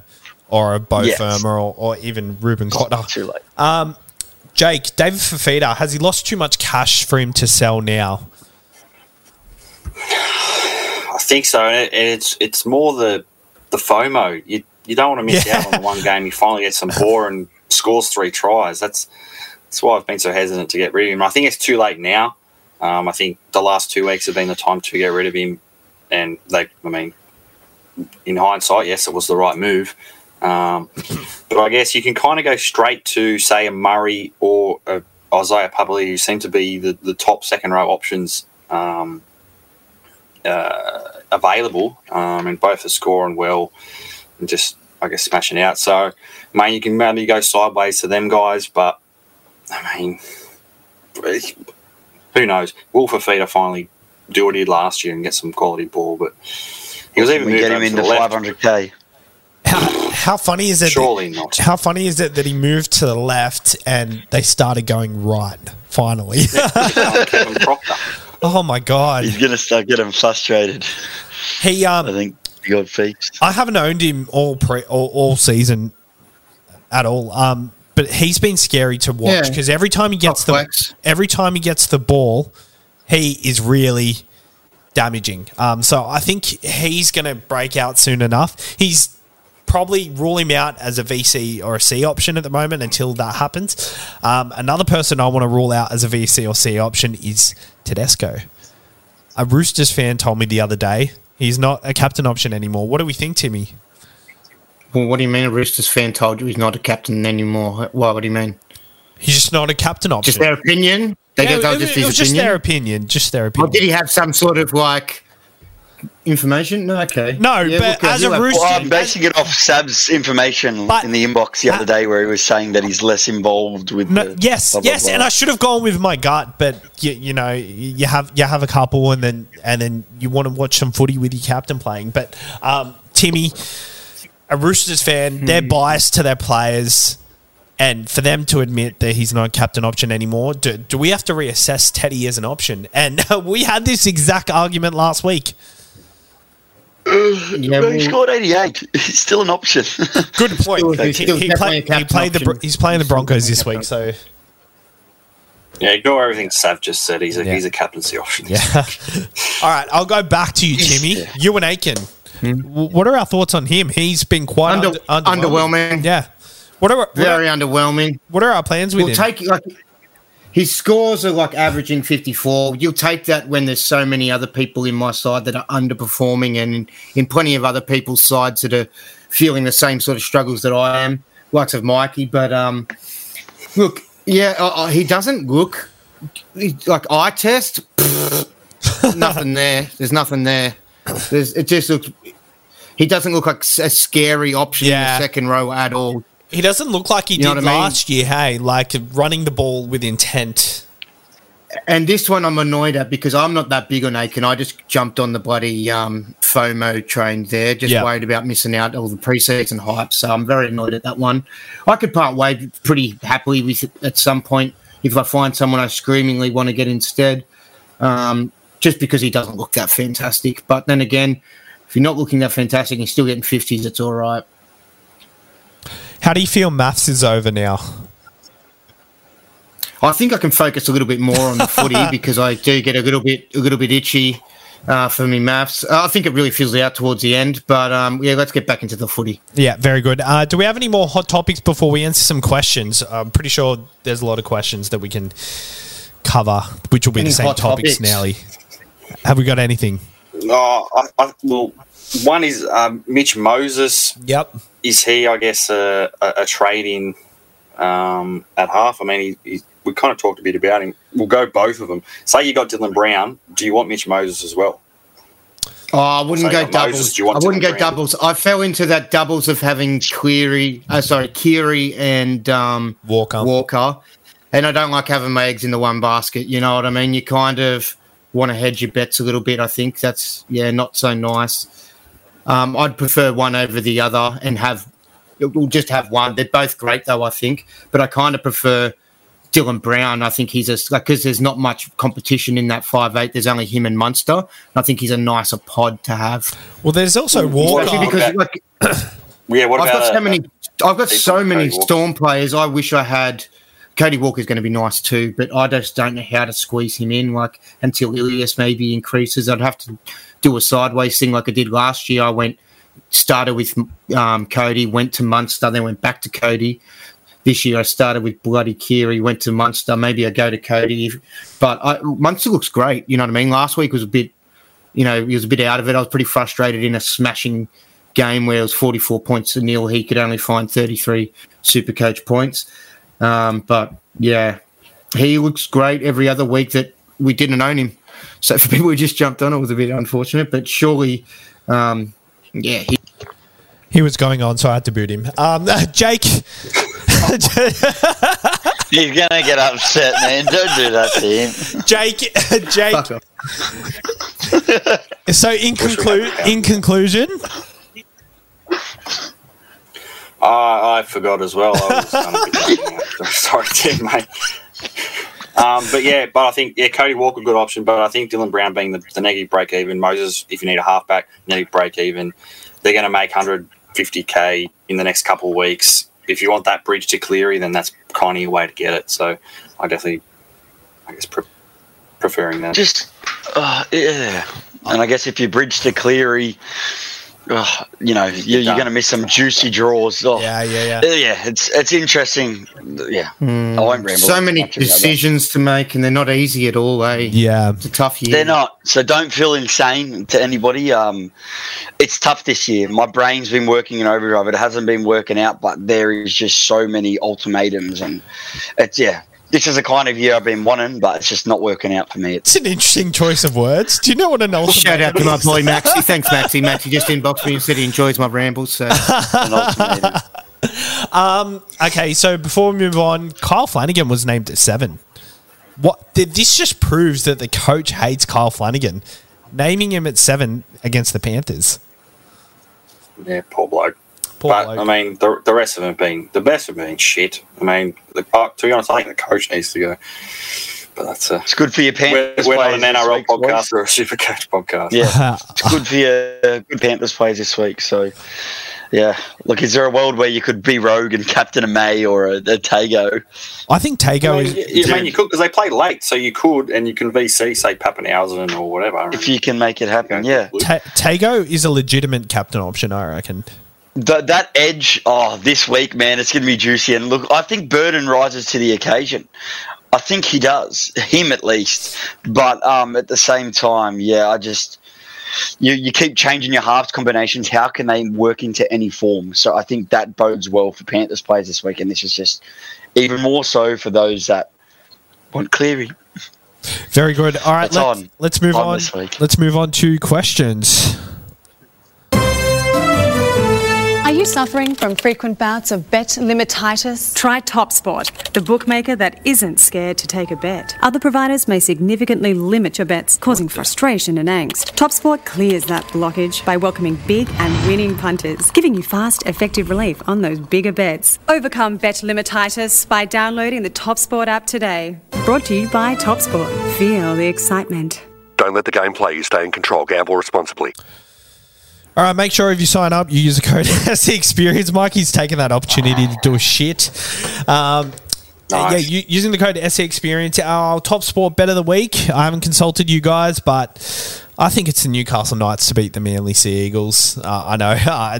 or a Bo Yes. Fermor or, or even Reuben Cotter. Too late. Um, Jake, David Fifita, has he lost too much cash for him to sell now? I think so. It, it's it's more the the FOMO. You you don't want to miss Yeah. out on the one game. You finally get some bore and scores three tries. That's that's why I've been so hesitant to get rid of him. I think it's too late now. Um, I think the last two weeks have been the time to get rid of him, and they. I mean, in hindsight, yes, it was the right move. Um, but I guess you can kind of go straight to say a Murray or a Isaiah Papali'i, who seem to be the, the top second row options um, uh, available, um, and both are scoring well and just I guess smashing out. So, I mean, you can maybe go sideways to them guys, but I mean, who knows? Wolf Will Fifita finally do what he did last year and get some quality ball? But he was even we moved get him over into the left. 500k. How, how funny is it? that- not. How funny is it that he moved to the left and they started going right finally? Kevin Proctor. oh my god. He's gonna start getting frustrated. He um I think God feast. I haven't owned him all pre all, all season at all. Um, but he's been scary to watch Yeah. because every time he gets Top the flex. every time he gets the ball, he is really damaging. Um, so I think he's going to break out soon enough. He's probably rule him out as a VC or a C option at the moment until that happens. Um, another person I want to rule out as a VC or C option is Tedesco. A Roosters fan told me the other day he's not a captain option anymore. What do we think, Timmy? Well, what do you mean? A Roosters fan told you he's not a captain anymore? Why? What do you mean? He's just not a captain option. Just their opinion? They Yeah, it, just it his was just opinion. their opinion. Just their Or opinion. did he have some sort of like information? No, okay. No, but uh, as a Rooster- Well, I'm basing it off Sab's information But- in the inbox the other day, where he was saying that he's less involved with. No, the yes, blah, blah, yes, blah. and I should have gone with my gut, but you, you know, you have you have a couple, and then and then you want to watch some footy with your captain playing. But um, Timmy, a Roosters fan, they're biased to their players, and for them to admit that he's not a captain option anymore, do, do we have to reassess Teddy as an option? And we had this exact argument last week. Yeah, Well, he scored 88. He's still an option. Good point. Still- he, still he definitely played, he played the he's playing the Broncos this week, so Yeah, ignore everything Sav just said. He's a Yeah. he's a captaincy option. Yeah. All right, I'll go back to you, Timmy. You and Aitken. Hmm? W- What are our thoughts on him? He's been quite Under- under, underwhelming. Yeah. What are what very are, underwhelming. what are our plans with We'll him? take like his scores are like averaging 54. You'll take that when there's so many other people in my side that are underperforming and in, plenty of other people's sides that are feeling the same sort of struggles that I am, likes of Mikey. But um, look, yeah, uh, uh, he doesn't look he- like eye test. pfft, nothing there. There's nothing there. There's, it just looks. He doesn't look like a scary option Yeah. in the second row at all. He doesn't look like he You did I mean? last year, hey? Like running the ball with intent. And this one I'm annoyed at because I'm not that big on Aitken. I just jumped on the bloody um, FOMO train there, just Yeah. worried about missing out all the preseason hype. So I'm very annoyed at that one. I could part way pretty happily with it at some point if I find someone I screamingly want to get instead, um, just because he doesn't look that fantastic. But then again, if you're not looking that fantastic and you're still getting 50s, it's all right. How do you feel maths is over now? I think I can focus a little bit more on the footy because I do get a little bit a little bit itchy uh, for me maths. Uh, I think it really fizzles out towards the end, but um, yeah, let's get back into the footy. Yeah, very good. Uh, do we have any more hot topics before we answer some questions? I'm pretty sure there's a lot of questions that we can cover, which will be Any the same topics, topics? Nelly. Have we got anything? No, I, I, well, one is um, Mitch Moses. Yep. Is he, I guess, a, a, a trade in um, at half? I mean, he, he, we kind of talked a bit about him. We'll go both of them. Say you got Dylan Brown. Do you want Mitch Moses as well? Oh, I wouldn't So go you Moses, doubles. do you want I wouldn't Dylan go Brown? doubles. I fell into that doubles of having Cleary, uh, sorry, Keary and um, Walker. Walker, and I don't like having my eggs in the one basket. You know what I mean? You kind of want to hedge your bets a little bit. I think that's yeah, not so nice. Um, I'd prefer one over the other and have we'll just have one. They're both great though, I think, but I kind of prefer Dylan Brown. I think he's a like because there's not much competition in that five eight. There's only him and Munster. And I think he's a nicer pod to have. Well, there's also Walker. Especially because like Yeah. What I've about got so uh, many. I've got so Cody many Walker? Storm players. I wish I had. Cody Walker's going to be nice too, but I just don't know how to squeeze him in. Like until Ilias maybe increases, I'd have to do a sideways thing like I did last year. I went started with um, Cody, went to Munster, then went back to Cody. This year I started with bloody Keary, went to Munster. Maybe I go to Cody, but I, Munster looks great. You know what I mean? Last week was a bit, you know, he was a bit out of it. I was pretty frustrated in a smashing game where it was 44 points to nil. He could only find 33 super coach points. Um, but yeah, he looks great every other week that we didn't own him. So for people who just jumped on, it was a bit unfortunate, but surely, um, yeah, he, He was going on, so I had to boot him. Um, Jake. He's gonna get upset, man. Don't do that to him. Jake. Jake. So in conclude, in conclusion, I, I forgot as well. I was gonna be doing that. Sorry, Tim, mate. Um, but yeah, but I think yeah, Cody Walker good option, but I think Dylan Brown being the, the negative break even, Moses if you need a halfback negative break even, they're going to make 150k in the next couple of weeks. If you want that bridge to Cleary, then that's kind of your way to get it. So I definitely, I guess, pre- preferring that. Just, uh, yeah. And I guess if you bridge to Cleary, uh, you know, you're, you're going to miss some juicy draws. Oh, yeah, yeah, yeah. Uh, yeah, it's it's interesting. Yeah, I won't ramble. so many much about that. decisions to make, and they're not easy at all. Eh? Yeah. It's a tough year. They're not. So don't feel insane to anybody. Um, it's tough this year. My brain's been working in overdrive. It hasn't been working out, but there is just so many ultimatums, and it's yeah. This is the kind of year I've been wanting, but it's just not working out for me. It's It's an interesting choice of words. Do you know what an ultimatum Shout out to my is? boy Maxi. Thanks, Maxi. Maxi just inboxed me and said he enjoys my rambles. So an ultimatum. Okay, so before we move on, Kyle Flanagan was named at seven. What th- this just proves that the coach hates Kyle Flanagan, naming him at seven against the Panthers. Yeah, poor bloke. Poor but bloke. I mean, the, the rest of them have been the best have been shit. I mean, the, uh, to be honest, I think the coach needs to go. But that's a It's good for your we're, Panthers we're not an players this NRL week, podcast or a super coach podcast. Yeah, it's good for your uh, good Panthers players this week. So, yeah. Look, is there a world where you could be Rogue and captain a May or a, a Tago? I think Tago I mean, is. you, you- I mean, you could because they play late, so you could, and you can VC say Papenhuyzen or whatever. If you can make it happen, yeah. Ta- Tago is a legitimate captain option, I reckon. Th that edge, oh, this week, man, it's going to be juicy. And look, I think Burton rises to the occasion. I think he does, him at least. But um, at the same time, yeah, I just you you keep changing your halves combinations. How can they work into any form? So I think that bodes well for Panthers players this week, and this is just even more so for those that want Cleary. Very good. All right, let's, on. let's move On on. Let's move on to questions. You suffering from frequent bouts of bet limititis? Try TopSport, the bookmaker that isn't scared to take a bet. Other providers may significantly limit your bets, causing frustration and angst. TopSport clears that blockage by welcoming big and winning punters, giving you fast, effective relief on those bigger bets. Overcome bet limititis by downloading the TopSport app today. Brought to you by TopSport. Feel the excitement. Don't let the game play you. Stay in control. Gamble responsibly. All right, make sure if you sign up, you use the code SC Experience. Mikey's taken that opportunity to do a shit. Um, Nice. Yeah, using the code SC Experience, our top sport bet of the week. I haven't consulted you guys, but I think it's the Newcastle Knights to beat the Manly Sea Eagles. Uh, I know. I,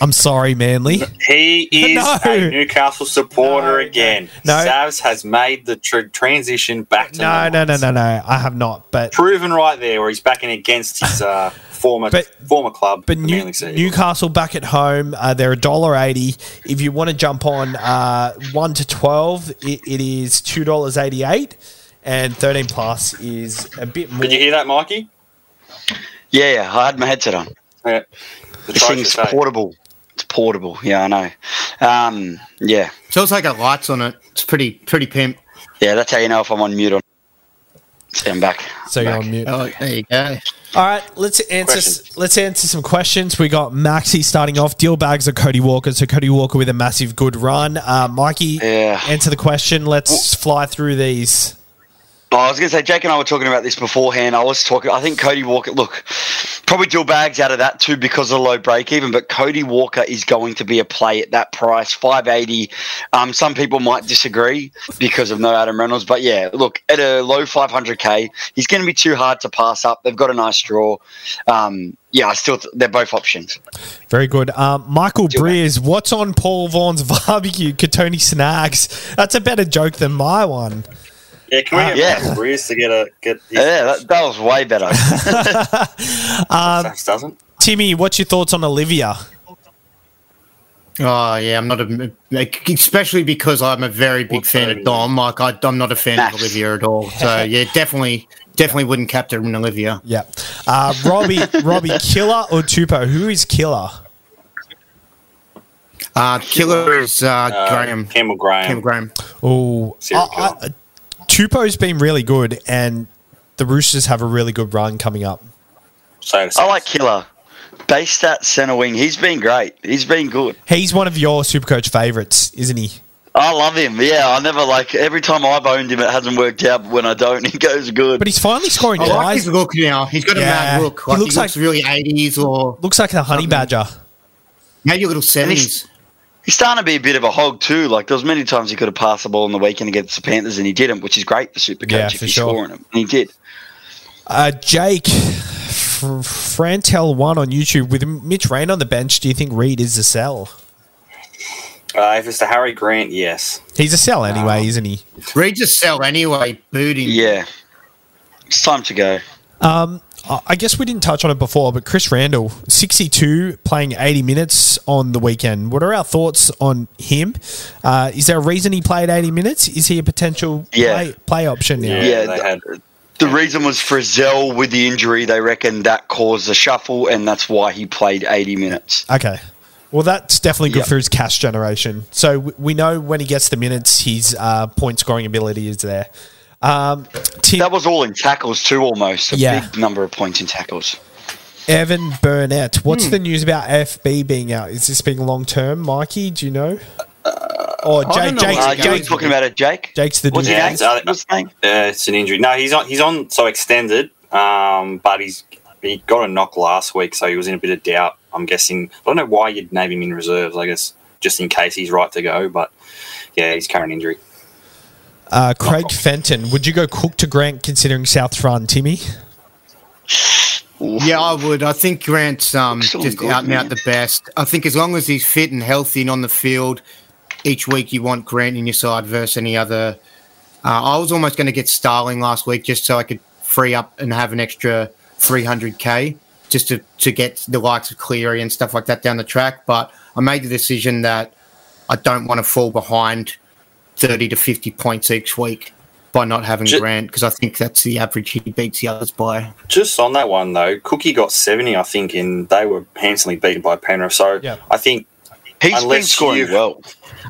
am sorry, Manly. He is No. a Newcastle supporter again. No. Savs has made the tr- transition back to No, the no, no, no, no. I have not. But Proven right there, where he's backing against his uh, former But- former club, But New, Manly Sea Eagles. Newcastle back at home, uh, they're a dollar eighty. If you want to jump on uh, one to twelve, it, it is two dollars eighty eight, and thirteen plus is a bit more. Did you hear that, Mikey? Yeah, yeah, I had my headset on. Yeah. The This thing's portable. It's portable. Yeah, I know. Um, yeah, So it's like got lights on it. It's pretty pretty pimp. yeah. That's how you know if I'm on mute or. See, I'm back. so you're Back. on mute. Oh, there you go. All right, let's answer. Questions. Let's answer some questions. We got Maxi starting off. Deal bags of Cody Walker. So Cody Walker with a massive good run. Uh, Mikey, Yeah. answer the question. Let's fly through these. Oh, I was going to say, Jake and I were talking about this beforehand. I was talking, I think Cody Walker, look, probably deal bags out of that too because of the low break even, but Cody Walker is going to be a play at that price, 580. Um, some people might disagree because of no Adam Reynolds, but yeah, look, at a low 500k, he's going to be too hard to pass up. They've got a nice draw. Um, yeah, I still, th- they're both options. Very good. Um, Michael Deal Breers, what's on Paul Vaughan's barbecue? Kotoni Snags. That's a better joke than my one. Yeah, can we get Yeah. Michael Breeze to get a get? Yeah, that, that was way better. Savs doesn't. Timmy, what's your thoughts on Olivia? Oh yeah, I'm not a like, especially because I'm a very big fan of Dom. Like I, I'm not a fan Max. of Olivia at all. So yeah, definitely, definitely wouldn't captain Olivia. Yeah. Uh, Robbie, Robbie, Killer or Tupou? Who is Killer? Uh, killer is uh, Uh, Graham. Campbell Graham. Campbell Graham. Oh, Serial I- I- Tupou's been really good, and the Roosters have a really good run coming up. So I like Killer. Base stat center wing. He's been great. He's been good. He's one of your Supercoach favourites, isn't he? I love him. Yeah, I never like every time I've owned him, it hasn't worked out. But when I don't, he goes good. But he's finally scoring I like his look now. He's got a mad look. He Like, he looks looks, like- really 80s or Looks like a honey Something. badger. maybe a little 70s. He's starting to be a bit of a hog too. Like there was many times he could have passed the ball in the weekend against the Panthers, and he didn't, which is great for Supercoach Yeah, if for he's sure. scoring them. And he did. Uh, Jake, F- Frantel one on YouTube with Mitch Rain on the bench. Do you think Reed is a sell? Uh, if it's to Harry Grant, yes. He's a sell anyway, isn't he? Reed a sell anyway, Booty. Yeah, it's time to go. Um, I I guess we didn't touch on it before, but Chris Randall, 62, playing 80 minutes on the weekend. What are our thoughts on him? Uh, is there a reason he played 80 minutes? Is he a potential Yeah. play, play option now? Yeah, Yeah, they the- had. The reason was Frizell with the injury. They reckon that caused a shuffle, and that's why he played 80 minutes. Okay. Well, that's definitely good Yep. for his cash generation. So we know when he gets the minutes, his uh, point scoring ability is there. Um, Tim, That was all in tackles too, almost a Yeah. big number of points in tackles. Evan Burnett. What's Hmm. the news about FB being out? Is this being long term, Mikey? Do you know? or Jake? know Jake's, Uh, you were talking about it, Jake. Jake's the What's dude. his Yeah, name? it's, uh, What's his name? Uh, it's an injury. No, he's on. He's on. So extended. Um, but he's he got a knock last week, so he was in a bit of doubt. I'm guessing. I don't know why you'd name him in reserves. I guess just in case he's right to go. But yeah, he's current injury. Uh, Craig Fenton. Would you go Cook to Grant considering South run, Timmy? Yeah, I would. I think Grant's um, just good, out and out the best. I think as long as he's fit and healthy and on the field, each week you want Grant in your side versus any other. Uh, I was almost going to get Starling last week just so I could free up and have an extra 300k just to, to get the likes of Cleary and stuff like that down the track. But I made the decision that I don't want to fall behind thirty to fifty points each week by not having Ju- Grant because I think that's the average he beats the others by. Just on that one though, Cookie got seventy, I think, and they were handsomely beaten by Penrith. So Yeah. I think He's been Unless scoring you've- well.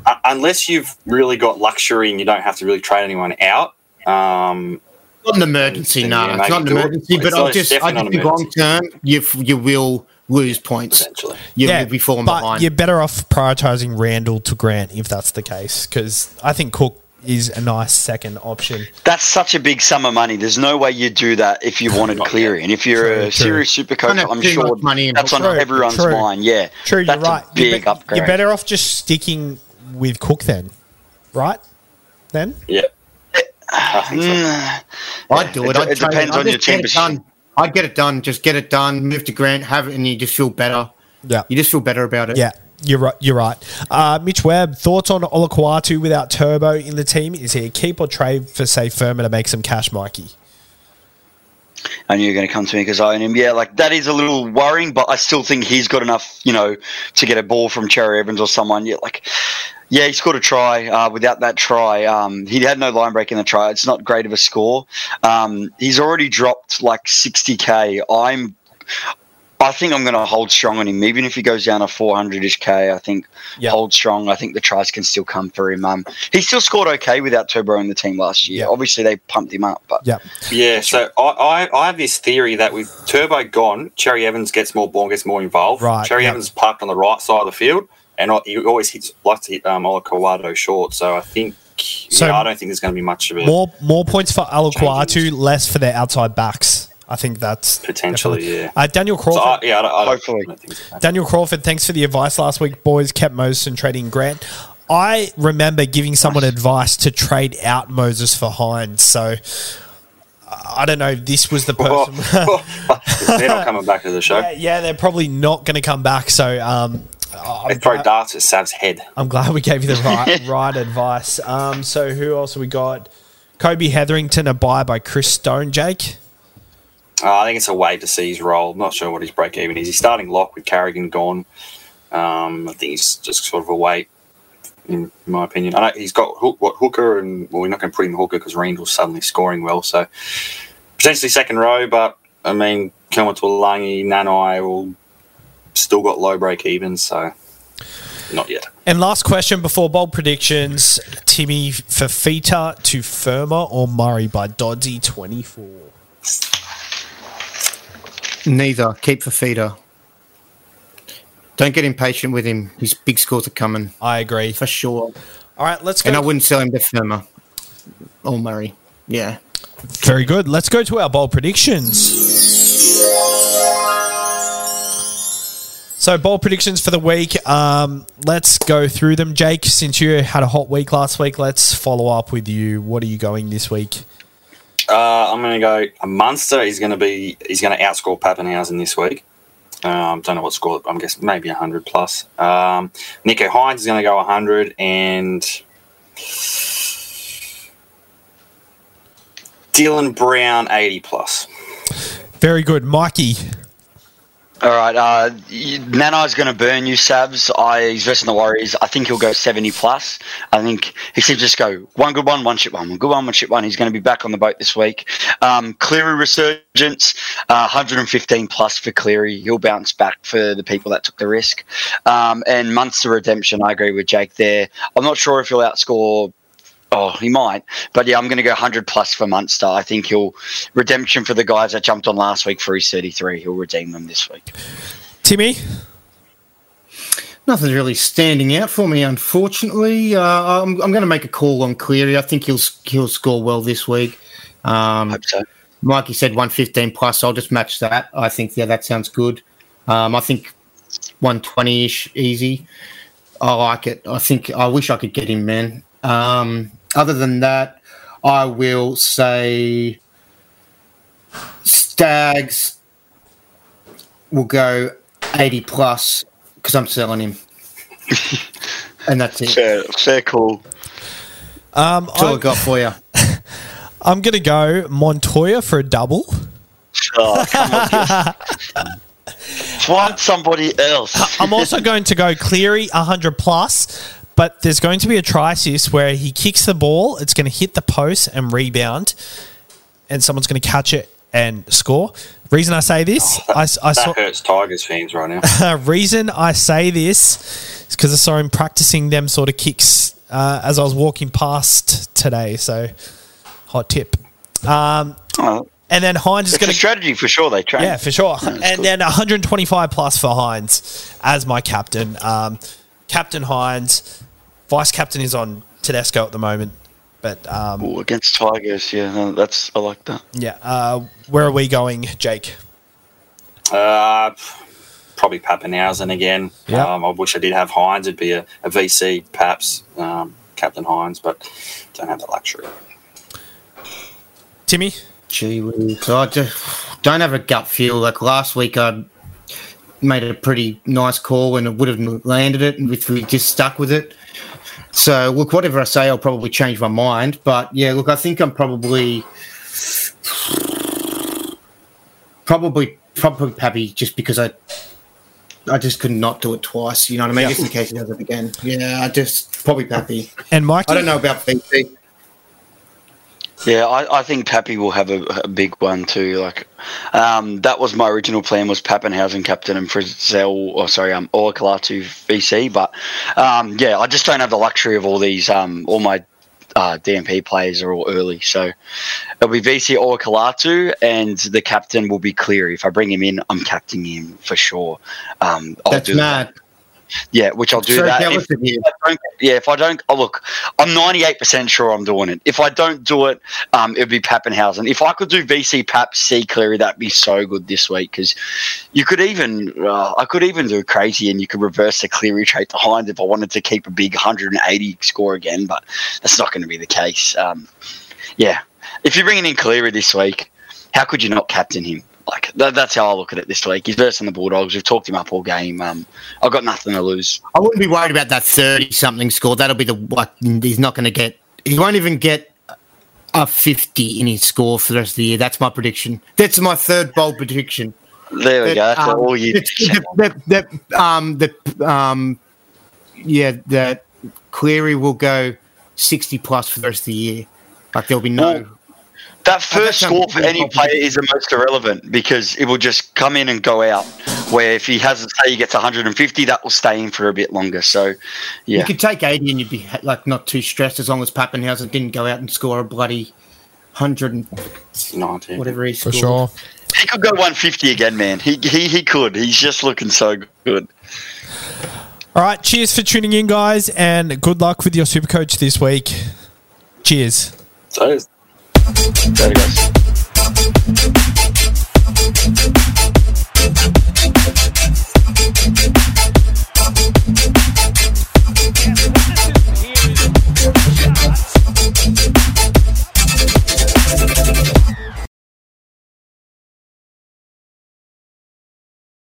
uh, unless you've really got luxury and you don't have to really trade anyone out, um, Not an emergency, Then, no, yeah, it's not an maybe it. emergency. It's But I it's just, I just not think long term, you you will lose points. eventually. You yeah, will be falling but behind. you're better off prioritizing Randall to Grant if that's the case, because I think Cook is a nice second option. That's such a big sum of money. There's no way you'd do that if you wanted Not Cleary. And if you're True, a true. serious super coach, I'm sure money that's on True, everyone's true. mind. Yeah. True, that's you're right. Big you're, be- upgrade. you're better off just sticking with Cook then, right? Then Yeah, I think so. Mm, I'd do it. It- I'd it trade depends I'd on your just get team it done. I'd get it done. Just get it done. Move to Grant. Have it, and you just feel better. yeah, You just feel better about it. yeah. You're right. You're right. Uh, Mitch Webb, thoughts on Olakau'atu without Turbo in the team? Is he a keep or trade for say Fermor to make some cash, Mikey? I knew you were going to come to me because I own him. Yeah, like that is a little worrying, but I still think he's got enough, you know, to get a ball from Cherry Evans or someone. Yeah, like, yeah, he scored a try. Uh, without that try, um, he had no line break in the try. It's not great of a score. Um, he's already dropped like 60k. I'm, I think I'm going to hold strong on him, even if he goes down a 400ish k. I think Yeah. hold strong. I think the tries can still come for him. Um, he still scored okay without Turbo in the team last year. Yeah. Obviously, they pumped him up, but Yeah. Yeah, so I, I, I have this theory that with Turbo gone, Cherry Evans gets more ball, gets more involved. Right, Cherry yeah. Evans parked on the right side of the field, and I- he always hits likes to hit um, Olakau'atu short. So I think, So- yeah, I don't think there's going to be much of a More more points for Olakau'atu, less for their outside backs. I think that's potentially. definitely- Yeah. Uh, Daniel So Crawford. Yeah, I don't, I don't, Hopefully. I don't think so. Daniel Crawford, thanks for the advice last week, boys. Kept Moses and trading Grant. I remember giving someone advice to trade out Moses for Hynes. So I don't know. if This was the person. They're not coming back to the show. yeah, yeah, they're probably not going to come back. So um, They I'm throw glad, darts at Sav's head. I'm glad we gave you the right right advice. Um, so who else have we got? Kobe Hetherington, a buy by Chris Stone, Jake. Uh, I think it's a wait to see his role. I'm not sure what his break even is. He's starting lock with Carrigan gone. Um, I think he's just sort of a wait, in my opinion. I know he's got hook, what Hooker, and well, we're not going to put him Hooker because Randall's suddenly scoring well. So potentially second row, but I mean, Kelma Tuilagi, Nanai all still got low break evens, so not yet. And last question before bold predictions: Timmy Fifita to Fermor or Murray by Doddsy twenty four. Neither. Keep Fifita. Don't get impatient with him. His big scores are coming I agree. for sure. All right, let's go. And I wouldn't sell him to Fermor or Murray. Yeah. Very good. Let's go to our bold predictions. So, bold predictions for the week. Um, let's go through them. Jake, since you had a hot week last week, let's follow up with you. What are you going this week? Uh, I'm going to go. A Munster is going to be. He's going to outscore Papenhuyzen this week. Um, don't know what score. I'm guessing maybe 100 plus. Um, Nicho Hynes is going to go 100, and Dylan Brown 80 plus. Very good. Mikey. All right, uh, going to burn you, Sabs. I, he's versus the Warriors. I think he'll go 70 plus. I think he to just go one good one, one shit one, one good one, one shit one. He's going to be back on the boat this week. Um, Cleary resurgence, uh, 115 plus for Cleary. He'll bounce back for the people that took the risk. Um, and Munster redemption, I agree with Jake there. I'm not sure if he'll outscore. Oh, he might, but yeah, I'm going to go 100 plus for Munster. I think he'll redemption for the guys that jumped on last week for his 33. He'll redeem them this week. Timmy. Nothing's really standing out for me, unfortunately. Uh, I'm, I'm going to make a call on Cleary. I think he'll he'll score well this week. Um, Hope so. Mikey said 115 plus. I'll just match that. I think yeah, that sounds good. Um, I think 120 ish easy. I like it. I think I wish I could get him, man. Um, other than that, I will say Staggs will go 80 plus because I'm selling him. and that's it. Fair, fair call. Um, That's all I I'm, got for you. I'm going to go Montoya for a double. Oh, come on. Find somebody else. I'm also going to go Cleary 100 plus, but there's going to be a try assist where he kicks the ball, it's going to hit the post and rebound, and someone's going to catch it and score. Reason I say this, I, s- I that saw. hurts Tigers fans right now. reason I say this is because I saw him practicing them sort of kicks uh, as I was walking past today. So, hot tip. Um, and then Hynes is going to strategy for sure. They train. yeah, for sure. and then 125 plus for Hynes as my captain. Um, captain Hynes, vice captain is on Tedesco at the moment. But um, Ooh, against Tigers, yeah, no, that's I like that. yeah, uh, where are we going, Jake? Uh, probably Papenhuyzen again. Yeah. Um, I wish I did have Hynes. It'd be a, a VC, perhaps, um, Captain Hynes, but don't have the luxury. Timmy? Gee whiz. I just don't have a gut feel. Like last week, I made a pretty nice call and it would have landed it, and if we just stuck with it. So, look, whatever I say, I'll probably change my mind. But yeah, look, I think I'm probably, probably, probably happy just because I, I just could not do it twice. You know what I mean? Yeah. Just in case he does it again. Yeah, I just probably happy. And Mike, I don't know about VC. Yeah, I, I think Pappy will have a, a big one too. Like, um, that was my original plan was Papenhuyzen captain and Frizell, or sorry, um, or Kalatu VC. But um, yeah, I just don't have the luxury of all these. Um, all my uh, DMP players are all early, so it'll be VC or Kalatu, and the captain will be Cleary. If I bring him in, I'm captaining him for sure. Um, I'll That's do that. Yeah, which I'll do So that. If, if I don't, yeah, if I don't, oh look, I'm 98% sure I'm doing it. If I don't do it, um, it'd be Papenhuyzen. If I could do VC Pap C Cleary, that'd be so good this week because you could even, uh, I could even do crazy and you could reverse the Cleary trait to Hynes if I wanted to keep a big 180 score again, but that's not going to be the case. Um, yeah, if you're bringing in Cleary this week, how could you not captain him? Like that, that's how I look at it this week. He's versing the Bulldogs. We've talked him up all game. Um, I've got nothing to lose. I wouldn't be worried about that thirty something score. That'll be the like he's not going to get. He won't even get a fifty in his score for the rest of the year. That's my prediction. That's my third bold prediction. There we That, go. That's um, all you. that, that, that, um, that, um, yeah, that Cleary will go sixty plus for the rest of the year. Like there'll be no. That first that's score for any player is the most irrelevant because it will just come in and go out. Where if he hasn't, say he gets 150, that will stay in for a bit longer. So, yeah. You could take eighty and you'd be like not too stressed as long as Papenhuyzen didn't go out and score a bloody hundred and whatever he scored. For sure. He could go 150 again, man. He, he, he could. He's just looking so good. All right, cheers for tuning in, guys, and good luck with your super coach this week. Cheers. So There he goes.